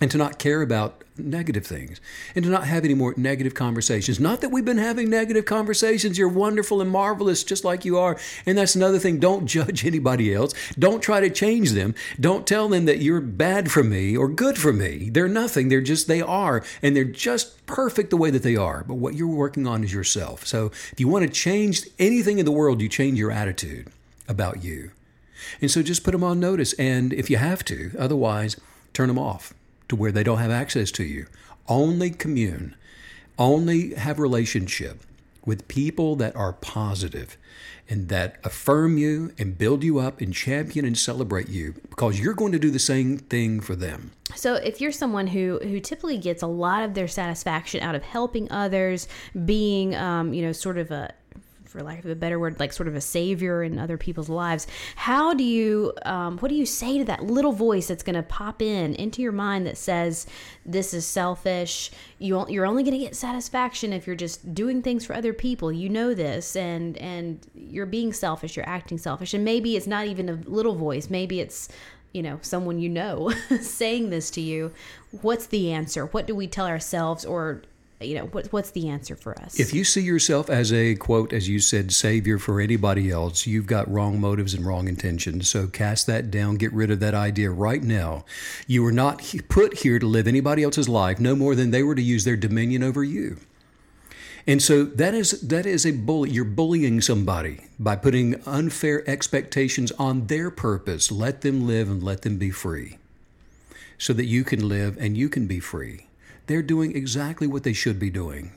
and to not care about negative things and to not have any more negative conversations. Not that we've been having negative conversations. You're wonderful and marvelous just like you are. And that's another thing. Don't judge [laughs] anybody else. Don't try to change them. Don't tell them that you're bad for me or good for me. They're nothing. They're just, they are. And they're just perfect the way that they are. But what you're working on is yourself. So if you want to change anything in the world, you change your attitude about you. And so just put them on notice. And if you have to, otherwise, turn them off to where they don't have access to you. Only commune, only have relationship with people that are positive and that affirm you and build you up and champion and celebrate you because you're going to do the same thing for them. So if you're someone who who typically gets a lot of their satisfaction out of helping others, being um, you know sort of a for lack of a better word, like sort of a savior in other people's lives. How do you, um, what do you say to that little voice that's going to pop in into your mind that says, this is selfish. You, you're only going to get satisfaction if you're just doing things for other people. You know this, and and you're being selfish. You're acting selfish, and maybe it's not even a little voice. Maybe it's you know someone you know [laughs] saying this to you what's the answer what do we tell ourselves or you know what, what's the answer for us? If you see yourself as a quote as you said savior for anybody else you've got wrong motives and wrong intentions. So cast that down. Get rid of that idea right now. You were not put here to live anybody else's life no more than they were to use their dominion over you. And so that is that is a bully. You're bullying somebody by putting unfair expectations on their purpose. Let them live and let them be free, so that you can live and you can be free they're doing exactly what they should be doing.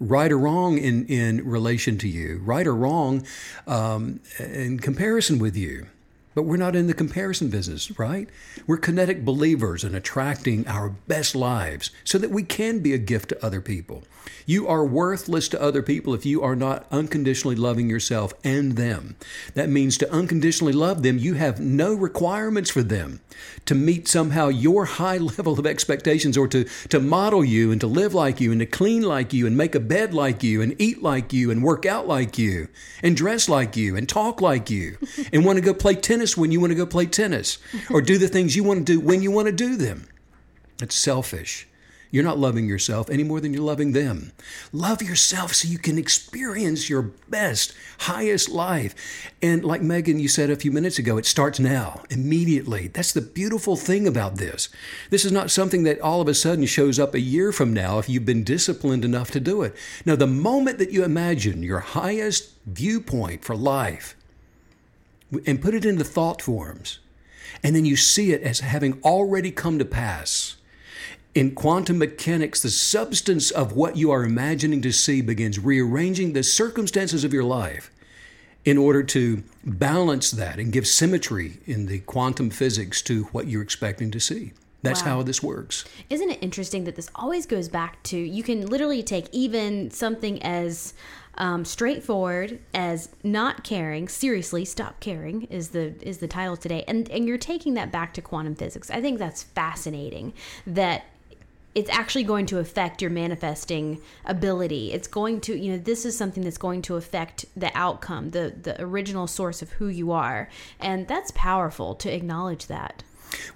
Right or wrong in, in relation to you, right or wrong um, in comparison with you. But we're not in the comparison business, right? We're kinetic believers in attracting our best lives so that we can be a gift to other people. You are worthless to other people if you are not unconditionally loving yourself and them. That means to unconditionally love them, you have no requirements for them to meet somehow your high [laughs] level of expectations or to, to model you and to live like you and to clean like you and make a bed like you and eat like you and work out like you and dress like you and talk like you and want to go play tennis when you want to go play tennis or do the things you want to do when you want to do them. It's selfish. You're not loving yourself any more than you're loving them. Love yourself so you can experience your best, highest life. And like Megan, you said a few minutes ago, it starts now, immediately. That's the beautiful thing about this. This is not something that all of a sudden shows up a year from now if you've been disciplined enough to do it. Now, the moment that you imagine your highest viewpoint for life and put it into thought forms, and then you see it as having already come to pass in quantum mechanics, the substance of what you are imagining to see begins rearranging the circumstances of your life in order to balance that and give symmetry in the quantum physics to what you're expecting to see. That's wow. how this works. Isn't it interesting that this always goes back to you can literally take even something as um, straightforward as not caring seriously stop caring is the is the title today and and you're taking that back to quantum physics i think that's fascinating that it's actually going to affect your manifesting ability. It's going to, you know, this is something that's going to affect the outcome, the the original source of who you are. And that's powerful to acknowledge that.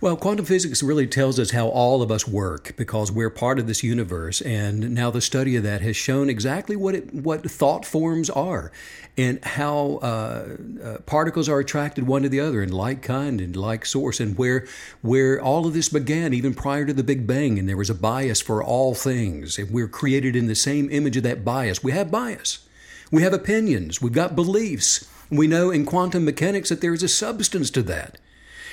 Well, quantum physics really tells us how all of us work because we're part of this universe, and now the study of that has shown exactly what it, what thought forms are, and how uh, uh, particles are attracted one to the other in like kind and like source, and where where all of this began even prior to the Big Bang, and there was a bias for all things, and we're created in the same image of that bias. We have bias, we have opinions, we've got beliefs. We know in quantum mechanics that there is a substance to that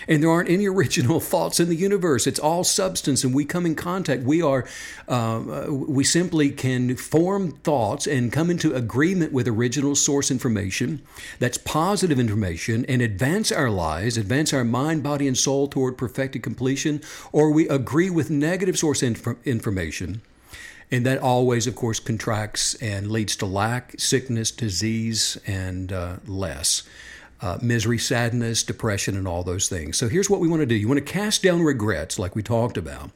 and there aren't any [laughs] original thoughts in the universe. It's all substance, and we come in contact. We are, uh, we simply can form thoughts and come into agreement with original source information that's positive information and advance our lives, advance our mind, body, and soul toward perfected completion, or we agree with negative source inf- information. And that always, of course, contracts and leads to lack, sickness, disease, and uh, less uh, misery, sadness, depression, and all those things. So here's what we want to do you want to cast down regrets, like we talked about,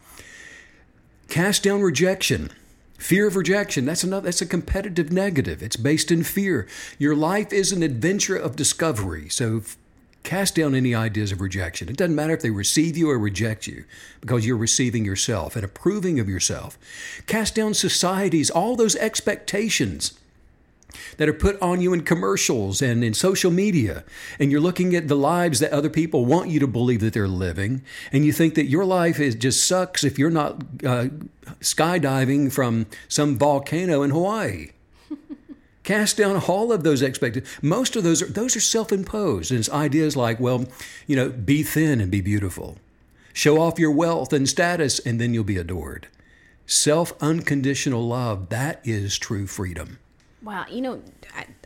cast down rejection. Fear of rejection, that's another that's a competitive negative. It's based in fear. Your life is an adventure of discovery. So cast down any ideas of rejection. It doesn't matter if they receive you or reject you because you're receiving yourself and approving of yourself. Cast down societies, all those expectations that are put on you in commercials and in social media. And you're looking at the lives that other people want you to believe that they're living. And you think that your life is just sucks if you're not uh, skydiving from some volcano in Hawaii. [laughs] Cast down all of those expectations. Most of those are, those are self imposed. And it's ideas like, well, you know, be thin and be beautiful. Show off your wealth and status, and then you'll be adored. Self unconditional love, that is true freedom. Wow, you know,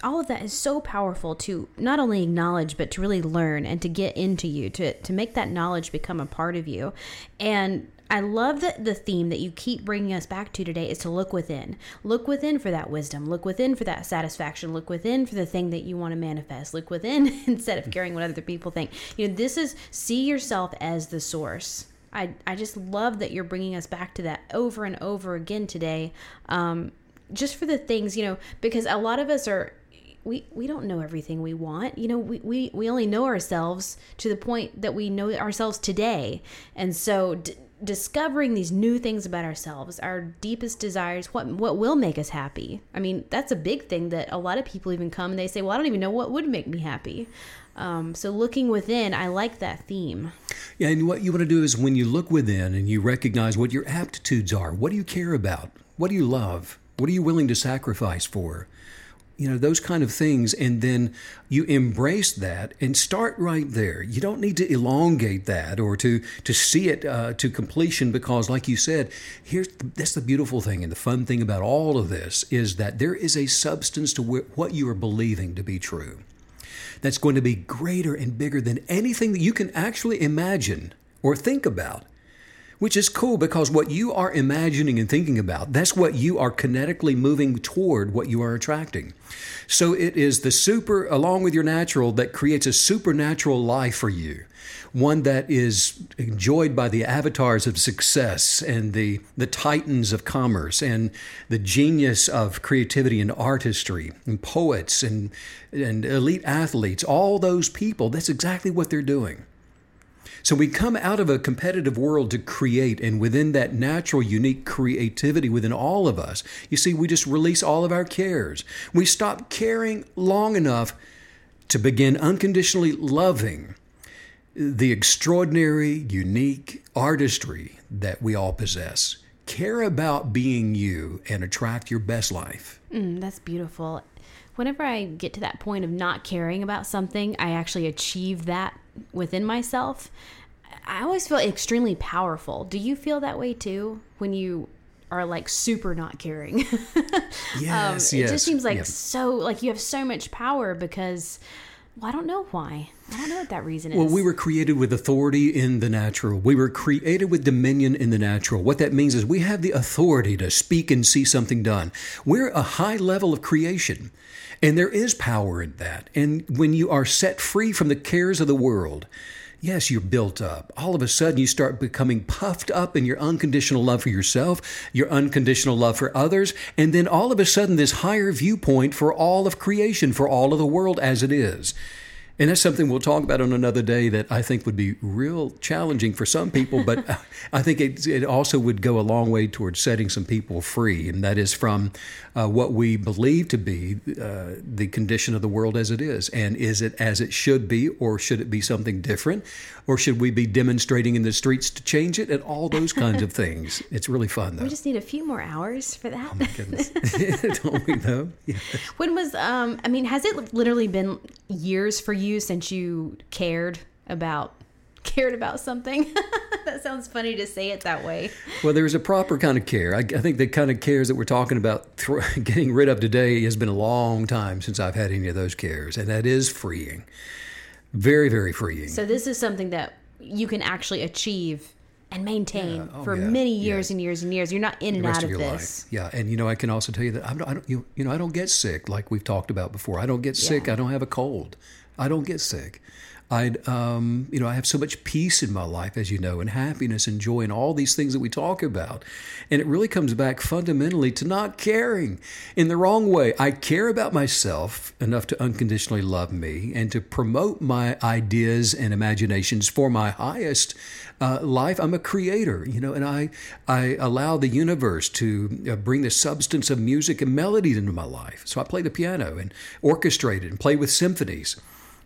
all of that is so powerful to not only acknowledge but to really learn and to get into you to to make that knowledge become a part of you. And I love that the theme that you keep bringing us back to today is to look within. Look within for that wisdom. Look within for that satisfaction. Look within for the thing that you want to manifest. Look within [laughs] instead of caring what other people think. You know, this is see yourself as the source. I, I just love that you're bringing us back to that over and over again today. Um, just for the things, you know, because a lot of us are we we don't know everything we want. You know, we we, we only know ourselves to the point that we know ourselves today. And so d- discovering these new things about ourselves, our deepest desires, what what will make us happy. I mean, that's a big thing that a lot of people even come and they say, "Well, I don't even know what would make me happy." Um, so looking within, I like that theme. Yeah, and what you want to do is when you look within and you recognize what your aptitudes are, what do you care about, what do you love, what are you willing to sacrifice for? You know, those kind of things. And then you embrace that and start right there. You don't need to elongate that or to, to see it uh, to completion because, like you said, here's the, that's the beautiful thing and the fun thing about all of this is that there is a substance to wh- what you are believing to be true that's going to be greater and bigger than anything that you can actually imagine or think about which is cool because what you are imagining and thinking about, that's what you are kinetically moving toward what you are attracting. So it is the super, along with your natural, that creates a supernatural life for you. One that is enjoyed by the avatars of success and the, the titans of commerce and the genius of creativity and artistry and poets and, and elite athletes. All those people, that's exactly what they're doing. So we come out of a competitive world to create, and within that natural, unique creativity within all of us, you see, we just release all of our cares. We stop caring long enough to begin unconditionally loving the extraordinary, unique artistry that we all possess. Care about being you and attract your best life. Mm, that's beautiful. Whenever I get to that point of not caring about something, I actually achieve that within myself, I always feel extremely powerful. Do you feel that way too when you are like super not caring? yes, [laughs] um, yes. It just seems like so like you have so much power because well, I don't know why. I don't know what that reason is. Well, we were created with authority in the natural. We were created with dominion in the natural. What that means is we have the authority to speak and see something done. We're a high level of creation. And there is power in that. And when you are set free from the cares of the world, Yes, you're built up. All of a sudden, you start becoming puffed up in your unconditional love for yourself, your unconditional love for others, and then all of a sudden, this higher viewpoint for all of creation, for all of the world as it is. And that's something we'll talk about on another day that I think would be real challenging for some people, but [laughs] I think it, it also would go a long way towards setting some people free. And that is from uh, what we believe to be uh, the condition of the world as it is. And is it as it should be, or should it be something different? Or should we be demonstrating in the streets to change it? And all those kinds of things. [laughs] It's really fun, though. We just need a few more hours for that. Oh, my goodness. [laughs] [laughs] Don't we know? Yeah. When was, um, I mean, has it literally been years for you since you cared about cared about something. that sounds funny to say it that way. Well, there's a proper kind of care. I, I think the kind of cares that we're talking about th- getting rid of today has been a long time since I've had any of those cares, and that is freeing. Very, very freeing. So this is something that you can actually achieve and maintain Yeah. Oh, for yeah. many years Yes. and years and years. You're not in the and out of of this. life. Yeah, and you know, I can also tell you that I'm, I don't, you, you know, I don't get sick like we've talked about before. I don't get sick. Yeah. I don't have a cold. I don't get sick. I, um, you know, I have so much peace in my life, as you know, and happiness and joy, and all these things that we talk about. And it really comes back fundamentally to not caring in the wrong way. I care about myself enough to unconditionally love me and to promote my ideas and imaginations for my highest uh, life. I'm a creator, you know, and I I allow the universe to uh, bring the substance of music and melodies into my life. So I play the piano and orchestrate it and play with symphonies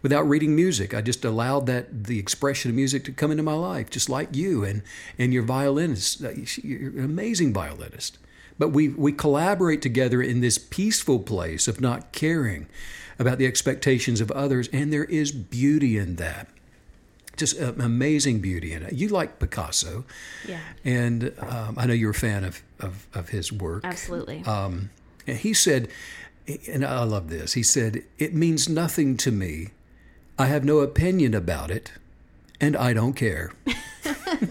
without reading music. I just allowed that the expression of music to come into my life, just like you and and your violinist. Uh, You're an amazing violinist. But we we collaborate together in this peaceful place of not caring about the expectations of others, and there is beauty in that. Just uh, amazing beauty in it. You like Picasso, Yeah. and um, I know you're a fan of of, of his work. Absolutely. Um, and he said, and I love this. He said, "It means nothing to me. I have no opinion about it, and I don't care." [laughs]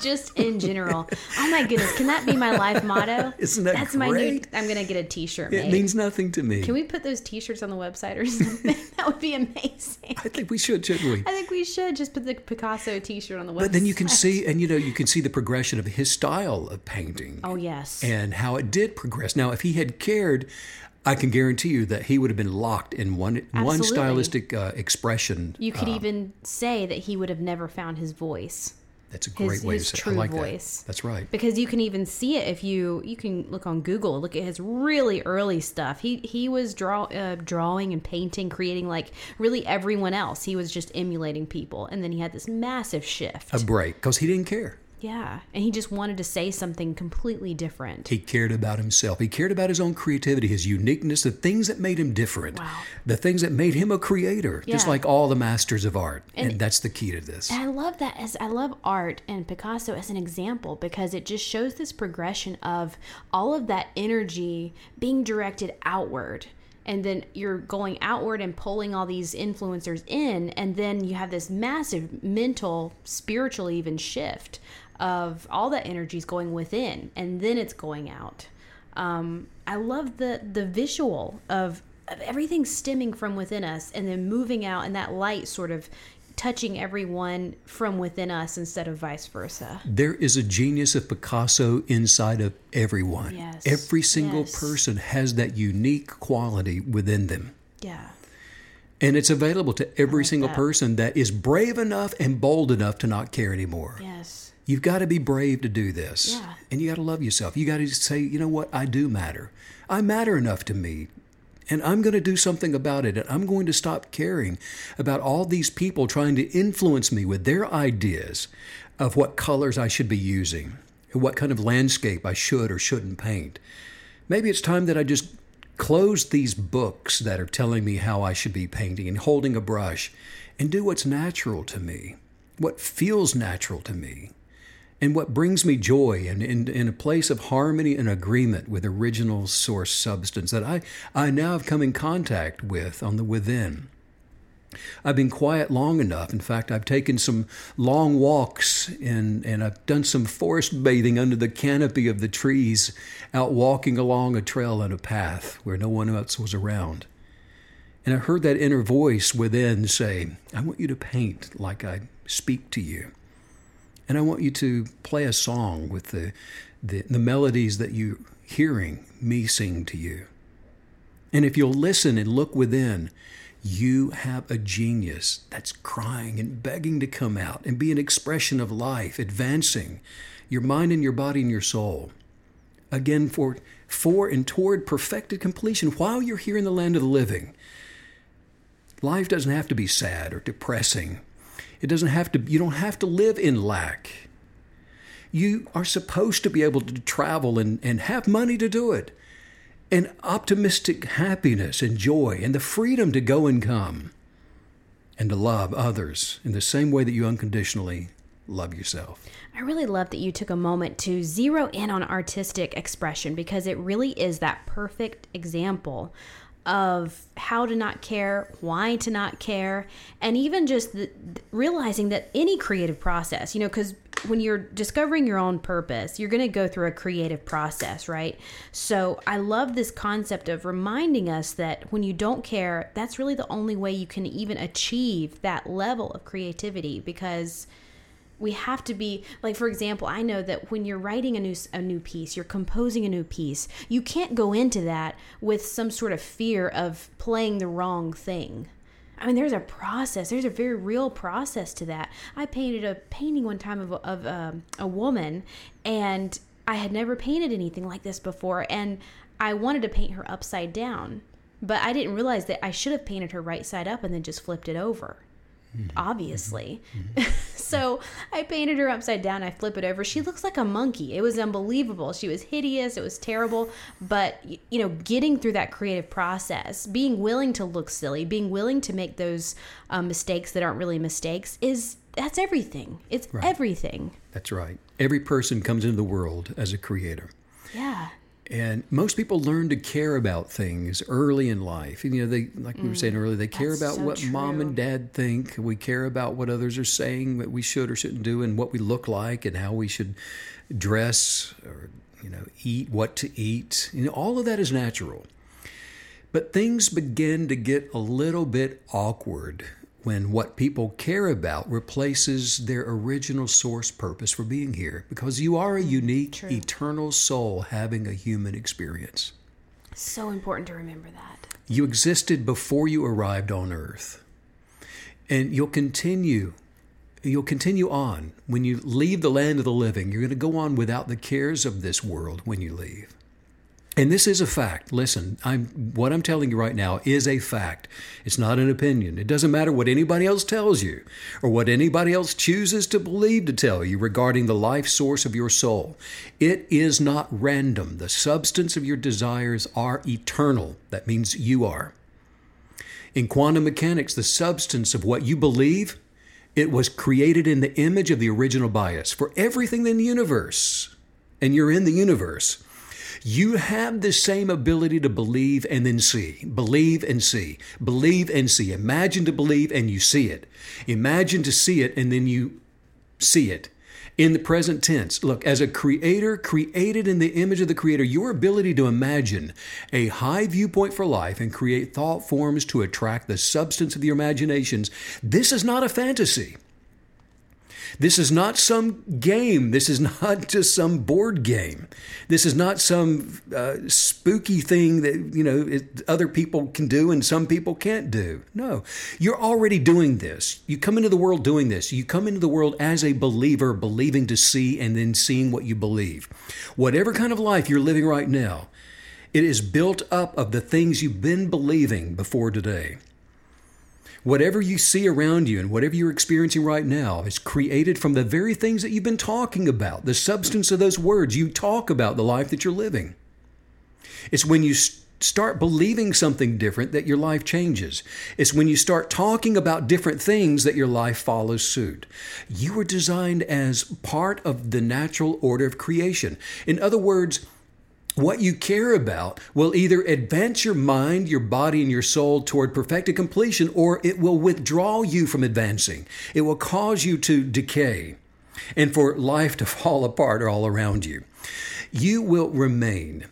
Just in general. Oh my goodness. Can that be my life motto? [laughs] Isn't that That's my new? I'm gonna get a t shirt It means nothing to me. Can we put those t shirts on the website or something? [laughs] that would be amazing. I think we should, shouldn't we? I think we should just put the Picasso t shirt on the website. But then you can see, and you know, you can see the progression of his style of painting. Oh yes. and how it did progress. Now, if he had cared, I can guarantee you that he would have been locked in one one stylistic uh, expression. you could even say that he would have never found his voice. That's a His, great way his to say. it. true I like voice. that. That's right. because you can even see it if you you can look on Google. Look at his really early stuff. He he was draw uh, drawing and painting, creating like really everyone else. He was just emulating people, and then he had this massive shift. A break because he didn't care. Yeah, and he just wanted to say something completely different. He cared about himself. He cared about his own creativity, his uniqueness, the things that made him different, Wow. the things that made him a creator, just like all the masters of art. And, And- that's the key to this. And I love that as I love art and Picasso as an example because it just shows this progression of all of that energy being directed outward. And then you're going outward and pulling all these influencers in, and then you have this massive mental, spiritual, even shift of all that energy is going within, and then it's going out. Um, I love the the visual of, of everything stemming from within us and then moving out, and that light sort of touching everyone from within us instead of vice versa. There is a genius of Picasso inside of everyone. Yes. Every single Yes. person has that unique quality within them. Yeah. And it's available to every single that. person that is brave enough and bold enough to not care anymore. Yes. You've got to be brave to do this. Yeah. And you got to love yourself. You got to say, you know what? I do matter. I matter enough to me. And I'm going to do something about it. And I'm going to stop caring about all these people trying to influence me with their ideas of what colors I should be using, what kind of landscape I should or shouldn't paint. Maybe it's time that I just close these books that are telling me how I should be painting and holding a brush and do what's natural to me, what feels natural to me, and what brings me joy and in, a place of harmony and agreement with original source substance that I, I now have come in contact with on the within. I've been quiet long enough. In fact, I've taken some long walks and, and I've done some forest bathing under the canopy of the trees, out walking along a trail and a path where no one else was around. And I heard that inner voice within say, I want you to paint like I speak to you. And I want you to play a song with the, the, the melodies that you're hearing me sing to you. And if you'll listen and look within, you have a genius that's crying and begging to come out and be an expression of life, advancing your mind and your body and your soul. Again, for, for and toward perfected completion while you're here in the land of the living. Life doesn't have to be sad or depressing. It doesn't have to, you don't have to live in lack. You are supposed to be able to travel and, and have money to do it and optimistic happiness and joy and the freedom to go and come and to love others in the same way that you unconditionally love yourself. I really love that you took a moment to zero in on artistic expression because it really is that perfect example of how to not care, why to not care, and even just the, realizing that any creative process, you know, because when you're discovering your own purpose, you're going to go through a creative process, right? So I love this concept of reminding us that when you don't care, that's really the only way you can even achieve that level of creativity because we have to be like for example i know that when you're writing a new a new piece you're composing a new piece you can't go into that with some sort of fear of playing the wrong thing I mean, there's a process. There's a very real process to that. I painted a painting one time of, of um, a woman, and I had never painted anything like this before, and I wanted to paint her upside down, but I didn't realize that I should have painted her right side up and then just flipped it over mm-hmm. obviously. Mm-hmm. [laughs] so I painted her upside down. I flip it over. She looks like a monkey. It was unbelievable. She was hideous. It was terrible. But, you know, getting through that creative process, being willing to look silly, being willing to make those um, mistakes that aren't really mistakes is that's everything. It's right. everything. That's right. Every person comes into the world as a creator. Yeah. And most people learn to care about things early in life. And, you know, they like we were saying mm, earlier, they care about so what true. mom and dad think. We care about what others are saying that we should or shouldn't do, and what we look like, and how we should dress or you know eat, what to eat. You know, all of that is natural. But things begin to get a little bit awkward when what people care about replaces their original source purpose for being here because you are a mm, unique, True. eternal soul having a human experience. So important to remember that. You existed before you arrived on earth. And you'll continue you'll continue on when you leave the land of the living. You're going to go on without the cares of this world when you leave. And this is a fact. Listen, I'm what I'm telling you right now is a fact. It's not an opinion. It doesn't matter what anybody else tells you or what anybody else chooses to believe to tell you regarding the life source of your soul. It is not random. The substance of your desires are eternal. That means you are. In quantum mechanics, the substance of what you believe, it was created in the image of the original bias for everything in the universe. And you're in the universe. You have the same ability to believe and then see. Believe and see. Believe and see. Imagine to believe and you see it. Imagine to see it and then you see it. In the present tense, look, as a creator created in the image of the creator, your ability to imagine a high viewpoint for life and create thought forms to attract the substance of your imaginations, this is not a fantasy. This is not some game. This is [laughs] not just some board game. This is not some uh, spooky thing that you know it, other people can do and some people can't do. No, you're already doing this. You come into the world doing this. You come into the world as a believer, believing to see and then seeing what you believe. Whatever kind of life you're living right now, it is built up of the things you've been believing before today. Whatever you see around you and whatever you're experiencing right now is created from the very things that you've been talking about, the substance of those words. You talk about the life that you're living. It's when you start believing something different that your life changes. It's when you start talking about different things that your life follows suit. You were designed as part of the natural order of creation. In other words, what you care about will either advance your mind, your body, and your soul toward perfected completion, or it will withdraw you from advancing. It will cause you to decay and for life to [laughs] fall apart all around you. You will remain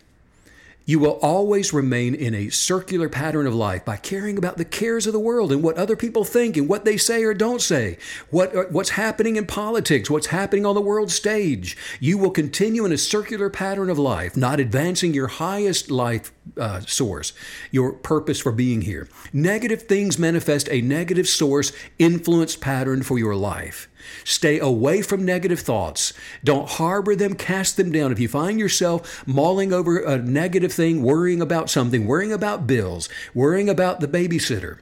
You will always remain in a circular pattern of life by caring about the cares of the world and what other people think and what they say or don't say, what, uh, what's happening in politics, what's happening on the world stage. You will continue in a circular pattern of life, not advancing your highest life uh, source, your purpose for being here. Negative things manifest a negative source influence pattern for your life. Stay away from negative thoughts. Don't harbor them, cast them down. If you find yourself mulling over a negative thing, worrying about something, worrying about bills, worrying about the babysitter,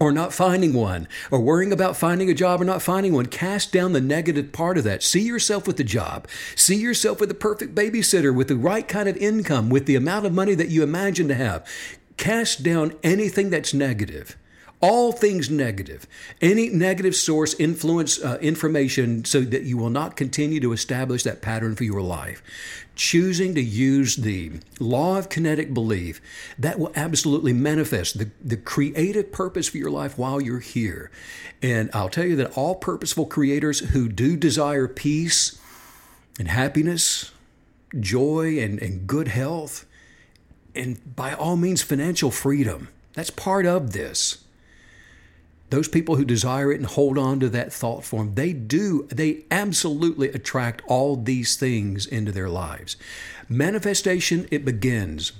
or not finding one, or worrying about finding a job or not finding one, cast down the negative part of that. See yourself with the job. See yourself with the perfect babysitter, with the right kind of income, with the amount of money that you imagine to have. Cast down anything that's negative all things negative. Any negative source influence uh, information so that you will not continue to establish that pattern for your life. Choosing to use the law of kinetic belief, that will absolutely manifest the, the creative purpose for your life while you're here. And I'll tell you that all purposeful creators who do desire peace and happiness, joy and, and good health, and by all means, financial freedom, that's part of this those people who desire it and hold on to that thought form, they do, they absolutely attract all these things into their lives. Manifestation, it begins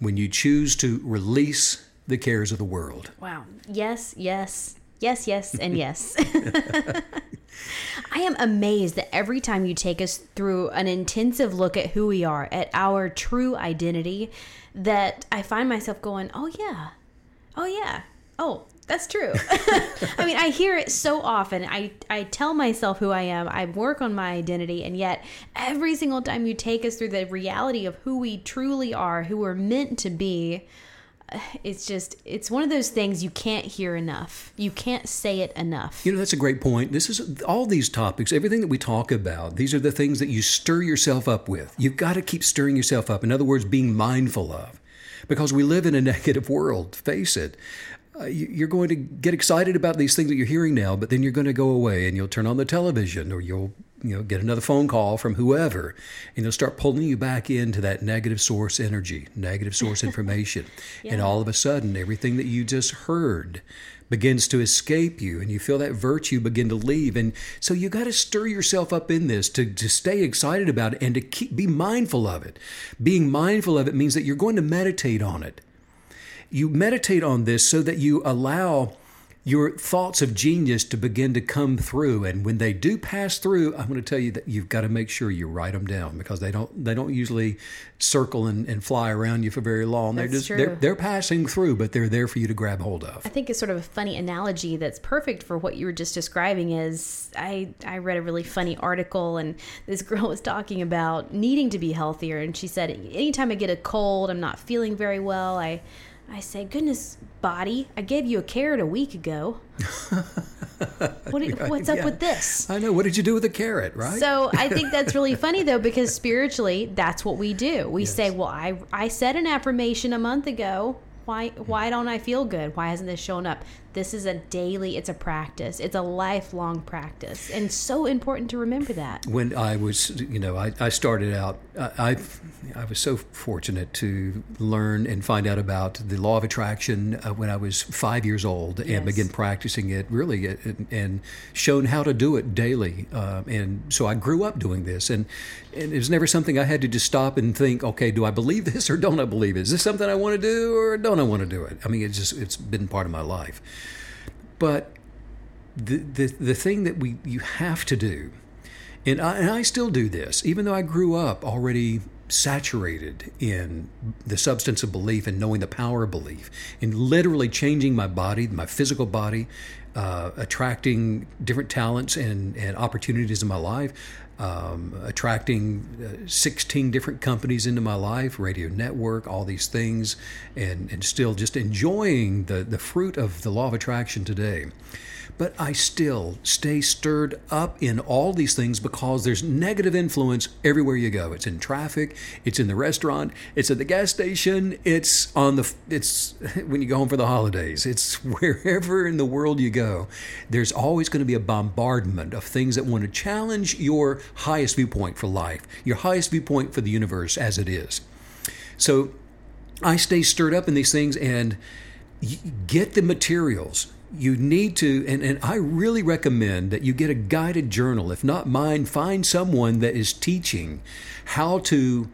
when you choose to release the cares of the world. Wow. Yes, yes, yes, yes, and yes. [laughs] [laughs] I am amazed that every time you take us through an intensive look at who we are, at our true identity, that I find myself going, oh, yeah, oh, yeah, oh, that's true. [laughs] I mean, I hear it so often. I, I tell myself who I am. I work on my identity. And yet, every single time you take us through the reality of who we truly are, who we're meant to be, uh, it's just, it's one of those things you can't hear enough. You can't say it enough. You know, that's a great point. This is all these topics, everything that we talk about, these are the things that you stir yourself up with. You've got to keep stirring yourself up. In other words, being mindful of because we live in a [laughs] negative world, face it uh, you're going to get excited about these things that you're hearing now, but then you're going to go away and you'll turn on the television or you'll you know get another phone call from whoever and they'll start pulling you back into that negative source energy negative source [laughs] information. Yeah. and all of a sudden everything that you just heard begins to escape you and you feel that virtue begin to leave. And so you got to stir yourself up in this to, to stay excited about it and to keep be mindful of it. Being mindful of it means that you're going to meditate on it you meditate on this so that you allow your thoughts of genius to begin to come through. And when they do pass through i'm going to tell you that you've got to make sure you write them down because they don't they don't usually circle and, and fly around you for very long. That's they're just. They're, they're passing through but they're there for you to grab hold of. I think it's sort of a funny analogy that's perfect for what you were just describing is i i read a really funny article and this [laughs] girl was talking about needing to be healthier. And she said anytime i get a cold i'm not feeling very well. I I say, goodness, body, I gave you a carrot a week ago. what [laughs] what's up yeah. with this? I know. What did you do with the carrot, right? So I [laughs] think that's really funny, though, because spiritually, that's what we do. We yes. say, well, I, I said an affirmation a month ago. Why, why don't I feel good? Why hasn't this shown up? This is a daily, it's a practice. It's a lifelong practice. And so important to remember that. When I was, you know, I, I started out, I, I was so fortunate to learn and find out about the law of attraction uh, when I was five years old yes. and begin practicing it really and, and, shown how to do it daily. Uh, and so I grew up doing this. And, and it was never something I had to just stop and think, okay, do I believe this or don't I believe it? Is this something I want to do or don't I want to do it? I mean, it's just, it's been part of my life. But the, the, the thing that we you have to do, and I, and I still do this, even though I grew up already saturated in the substance of belief and knowing the power of belief, in literally changing my body, my physical body, uh, attracting different talents and, and opportunities in my life, um, attracting uh, 16 different companies into my life, radio network, all these things, and, and still just enjoying the, the fruit of the law of attraction today. But I still stay stirred up in all these things because there's negative influence everywhere you go. It's in traffic, it's in the restaurant, it's at the gas station, it's on the it's [laughs] when you go home for the holidays. It's [laughs] wherever in the world you go. There's always going to be a bombardment of things that want to challenge your highest viewpoint for life, your highest viewpoint for the universe as it is. So I stay stirred up in these things and get the materials. You need to, and, and I really recommend that you get a guided journal. If not mine, find someone that is teaching how to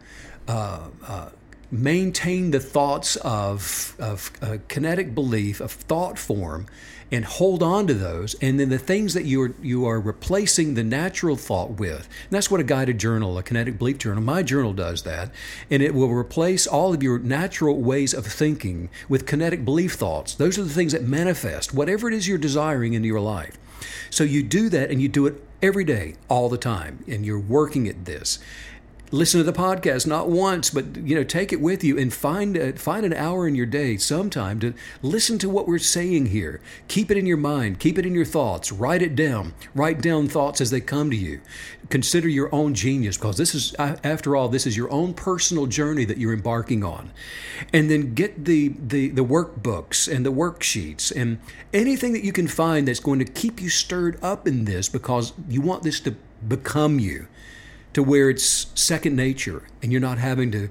uh, uh, maintain the thoughts of, of uh, kinetic belief, of thought form, and hold on to those. And then the things that you are, you are replacing the natural thought with. And that's what a guided journal, a kinetic belief journal, my journal does that. And it will replace all of your natural ways of thinking with kinetic belief thoughts. Those are the things that manifest whatever it is you're desiring into your life. So you do that and you do it every day, all the time, and you're working at this listen to the podcast not once but you know take it with you and find a, find an hour in your day sometime to listen to what we're saying here. Keep it in your mind. Keep it in your thoughts. Write it down. Write down thoughts as they come to you. Consider your own genius because this is after all this is your own personal journey that you're embarking on. And then get the the, the workbooks and the worksheets and anything that you can find that's going to keep you stirred up in this because you want this to become you to where it's second nature and you're not having to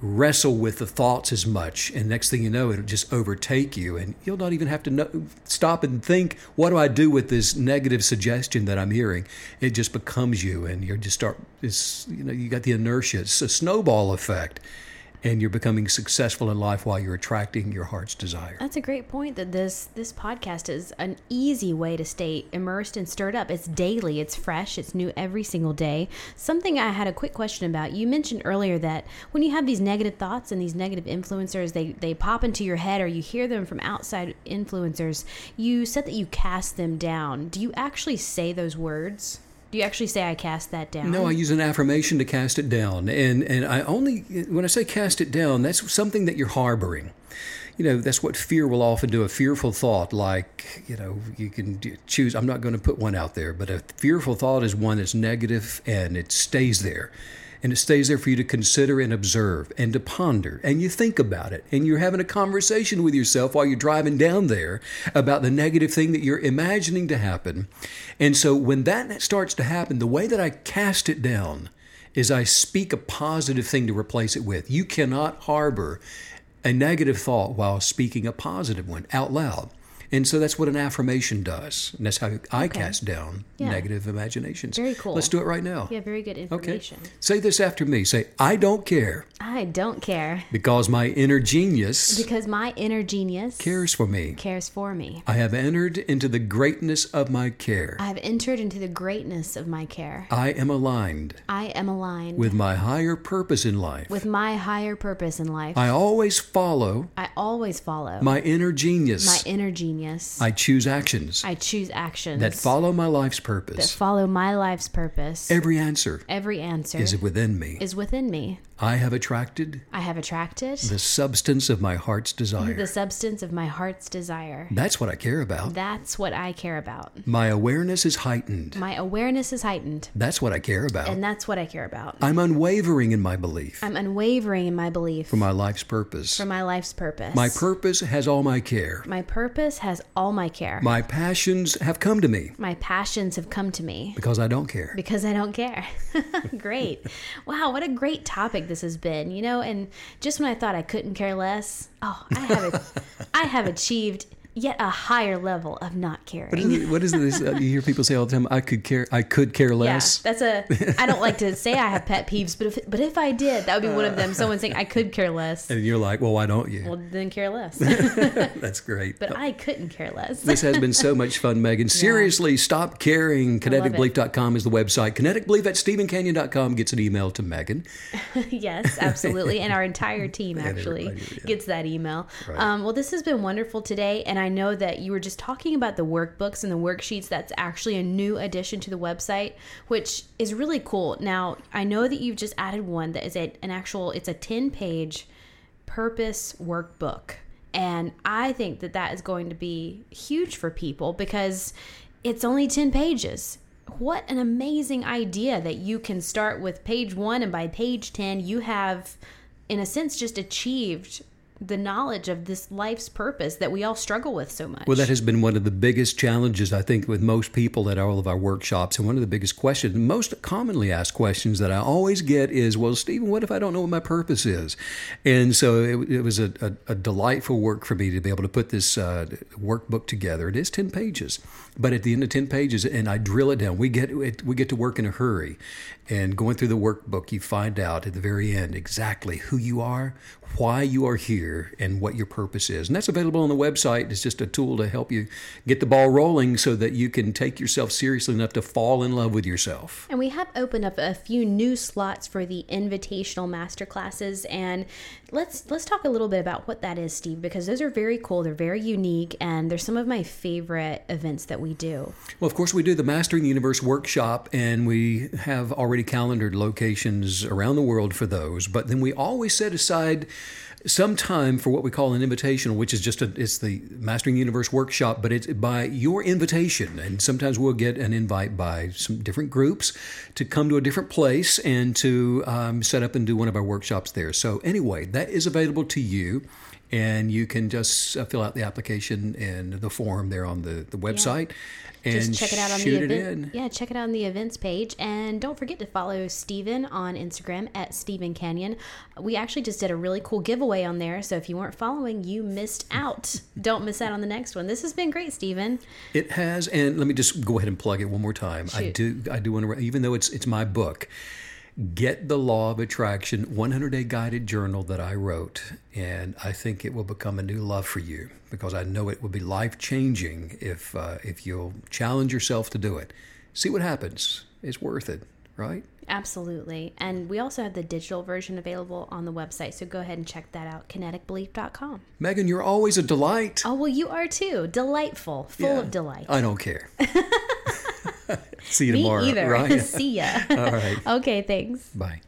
wrestle with the thoughts as much. And next thing you know it'll just overtake you and you'll not even have to know, stop and think what do i do with this negative suggestion that i'm hearing? It just becomes you and you just start it's you know you got the inertia. It's a snowball effect and you're becoming successful in life while you're attracting your heart's desire. That's a great point that this this podcast is an easy way to stay immersed and stirred up. It's daily, it's fresh, it's new every single day. Something I had a quick question about. You mentioned earlier that when you have these negative thoughts and these negative influencers, they they pop into your head or you hear them from outside influencers, you said that you cast them down. Do you actually say those words? Do you actually say I cast that down? No, I use an affirmation to cast it down. And and I only when I say cast it down, that's something that you're harboring. You know, that's what fear will often do. A fearful thought, like you know, you can choose. I'm not going to put one out there, but a fearful thought is one that's negative and it stays there and it stays there for you to consider and observe and to ponder. And you think about it. And you're having a conversation with yourself while you're driving down there about the negative thing that you're imagining to happen. And so when that starts to happen the way that i cast it down is i speak a positive thing to replace it with. You cannot harbor a negative thought while speaking a positive one out loud and so that's what an affirmation does. And that's how I okay. cast down yeah. negative imaginations. Very cool. Let's do it right now. Yeah, very good information. Okay. Say this after me. Say, I don't care. I don't care. Because my inner genius. Because my inner genius. Cares for me. Cares for me. I have entered into the greatness of my care. I have entered into the greatness of my care. I am aligned. I am aligned. With my higher purpose in life. With my higher purpose in life. I always follow. I always follow. My inner genius. My inner genius genius. I choose actions. I choose actions that follow my life's purpose. That follow my life's purpose. Every answer. Every answer is within me. Is within me. I have attracted. I have attracted. The substance of my heart's desire. The substance of my heart's desire. That's what I care about. That's what I care about. My awareness is heightened. My awareness is heightened. That's what I care about. And that's what I care about. I'm unwavering in my belief. I'm unwavering in my belief. For my life's purpose. For my life's purpose. My purpose has all my care. My purpose has all my care. My passions have come to me. My passions have come to me. Because I don't care. Because I don't care. [laughs] great. wow, what a great topic this has been, you know, and just when I thought I couldn't care less, oh, I have [laughs] I have achieved yet a higher level of not caring. What is, it, what is this? Uh, you hear people say all the time, "I could care, I could care less." Yeah, that's a. I don't like to [laughs] say I have pet peeves, but if but if I did, that would be one of them. Someone saying I could care less, and you're like, "Well, why don't you?" Well, then care less. [laughs] that's [laughs] great. But I couldn't care less. this has been so much fun, Megan. Seriously, yeah. stop caring. KineticBelief.com is the website. KineticBelief at StephenCanyon.com gets an email to Megan. yes, absolutely, and our entire team actually yeah. gets that email. Right. Um, well, this has been wonderful today, and I know that you were just talking about the workbooks and the worksheets. That's actually a new addition to the website, which is really cool. Now, I know that you've just added one that is a, an actual, it's a 10 page purpose workbook. And I think that that is going to be huge for people because it's only 10 pages. What an amazing idea that you can start with page one, and by page 10, you have, in a sense, just achieved the knowledge of this life's purpose that we all struggle with so much. Well, that has been one of the biggest challenges, I think, with most people at all of our workshops. And one of the biggest questions, most commonly asked questions that I always get is, Well, Stephen, what if I don't know what my purpose is? And so it, it was a, a, a, delightful work for me to be able to put this uh, workbook together. It is 10 pages, but at the end of 10 pages, and I drill it down, we get, we get to work in a hurry. And going through the workbook, you find out at the very end exactly who you are, why you are here, and what your purpose is. And that's available on the website. It's just a tool to help you get the ball rolling so that you can take yourself seriously enough to fall in love with yourself. And we have opened up a few new slots for the invitational master classes. And let's let's talk a little bit about what that is, Steve, because those are very cool. They're very unique, and they're some of my favorite events that we do. Well, of course, we do the Mastering the Universe workshop, and we have already calendared locations around the world for those. But then we always set aside some time for what we call an invitational, which is just a, it's the Mastering the Universe workshop, but it's by your invitation. And sometimes we'll get an invite by some different groups to come to a different place and to um, set up and do one of our workshops there. So anyway, that is available to you and you can just uh, fill out the application and the form there on the, the website yeah. and just check it out on the event. Yeah, check it out on the events page, and don't forget to follow Stephen on Instagram at Stephen Canyon. We actually just did a really cool giveaway on there, so if you weren't following, you missed out. [laughs] don't miss out on the next one. This has been great, Stephen. It has, and let me just go ahead and plug it one more time. Shoot. I do, I do want to, even though it's it's my book get the Law of Attraction 100 Day Guided Journal that I wrote. And I think it will become a new love for you because I know it will be life changing if, uh, if you'll challenge yourself to do it. See what happens. It's worth it, right? Absolutely. And we also have the digital version available on the website. So go ahead and check that out kineticbelief.com. Megan, you're always a delight. Oh, well, you are too. Delightful, full yeah, of delight. I don't care. [laughs] [laughs] See you Me tomorrow. Either. Right? [laughs] See ya. All right. Okay, thanks. Bye.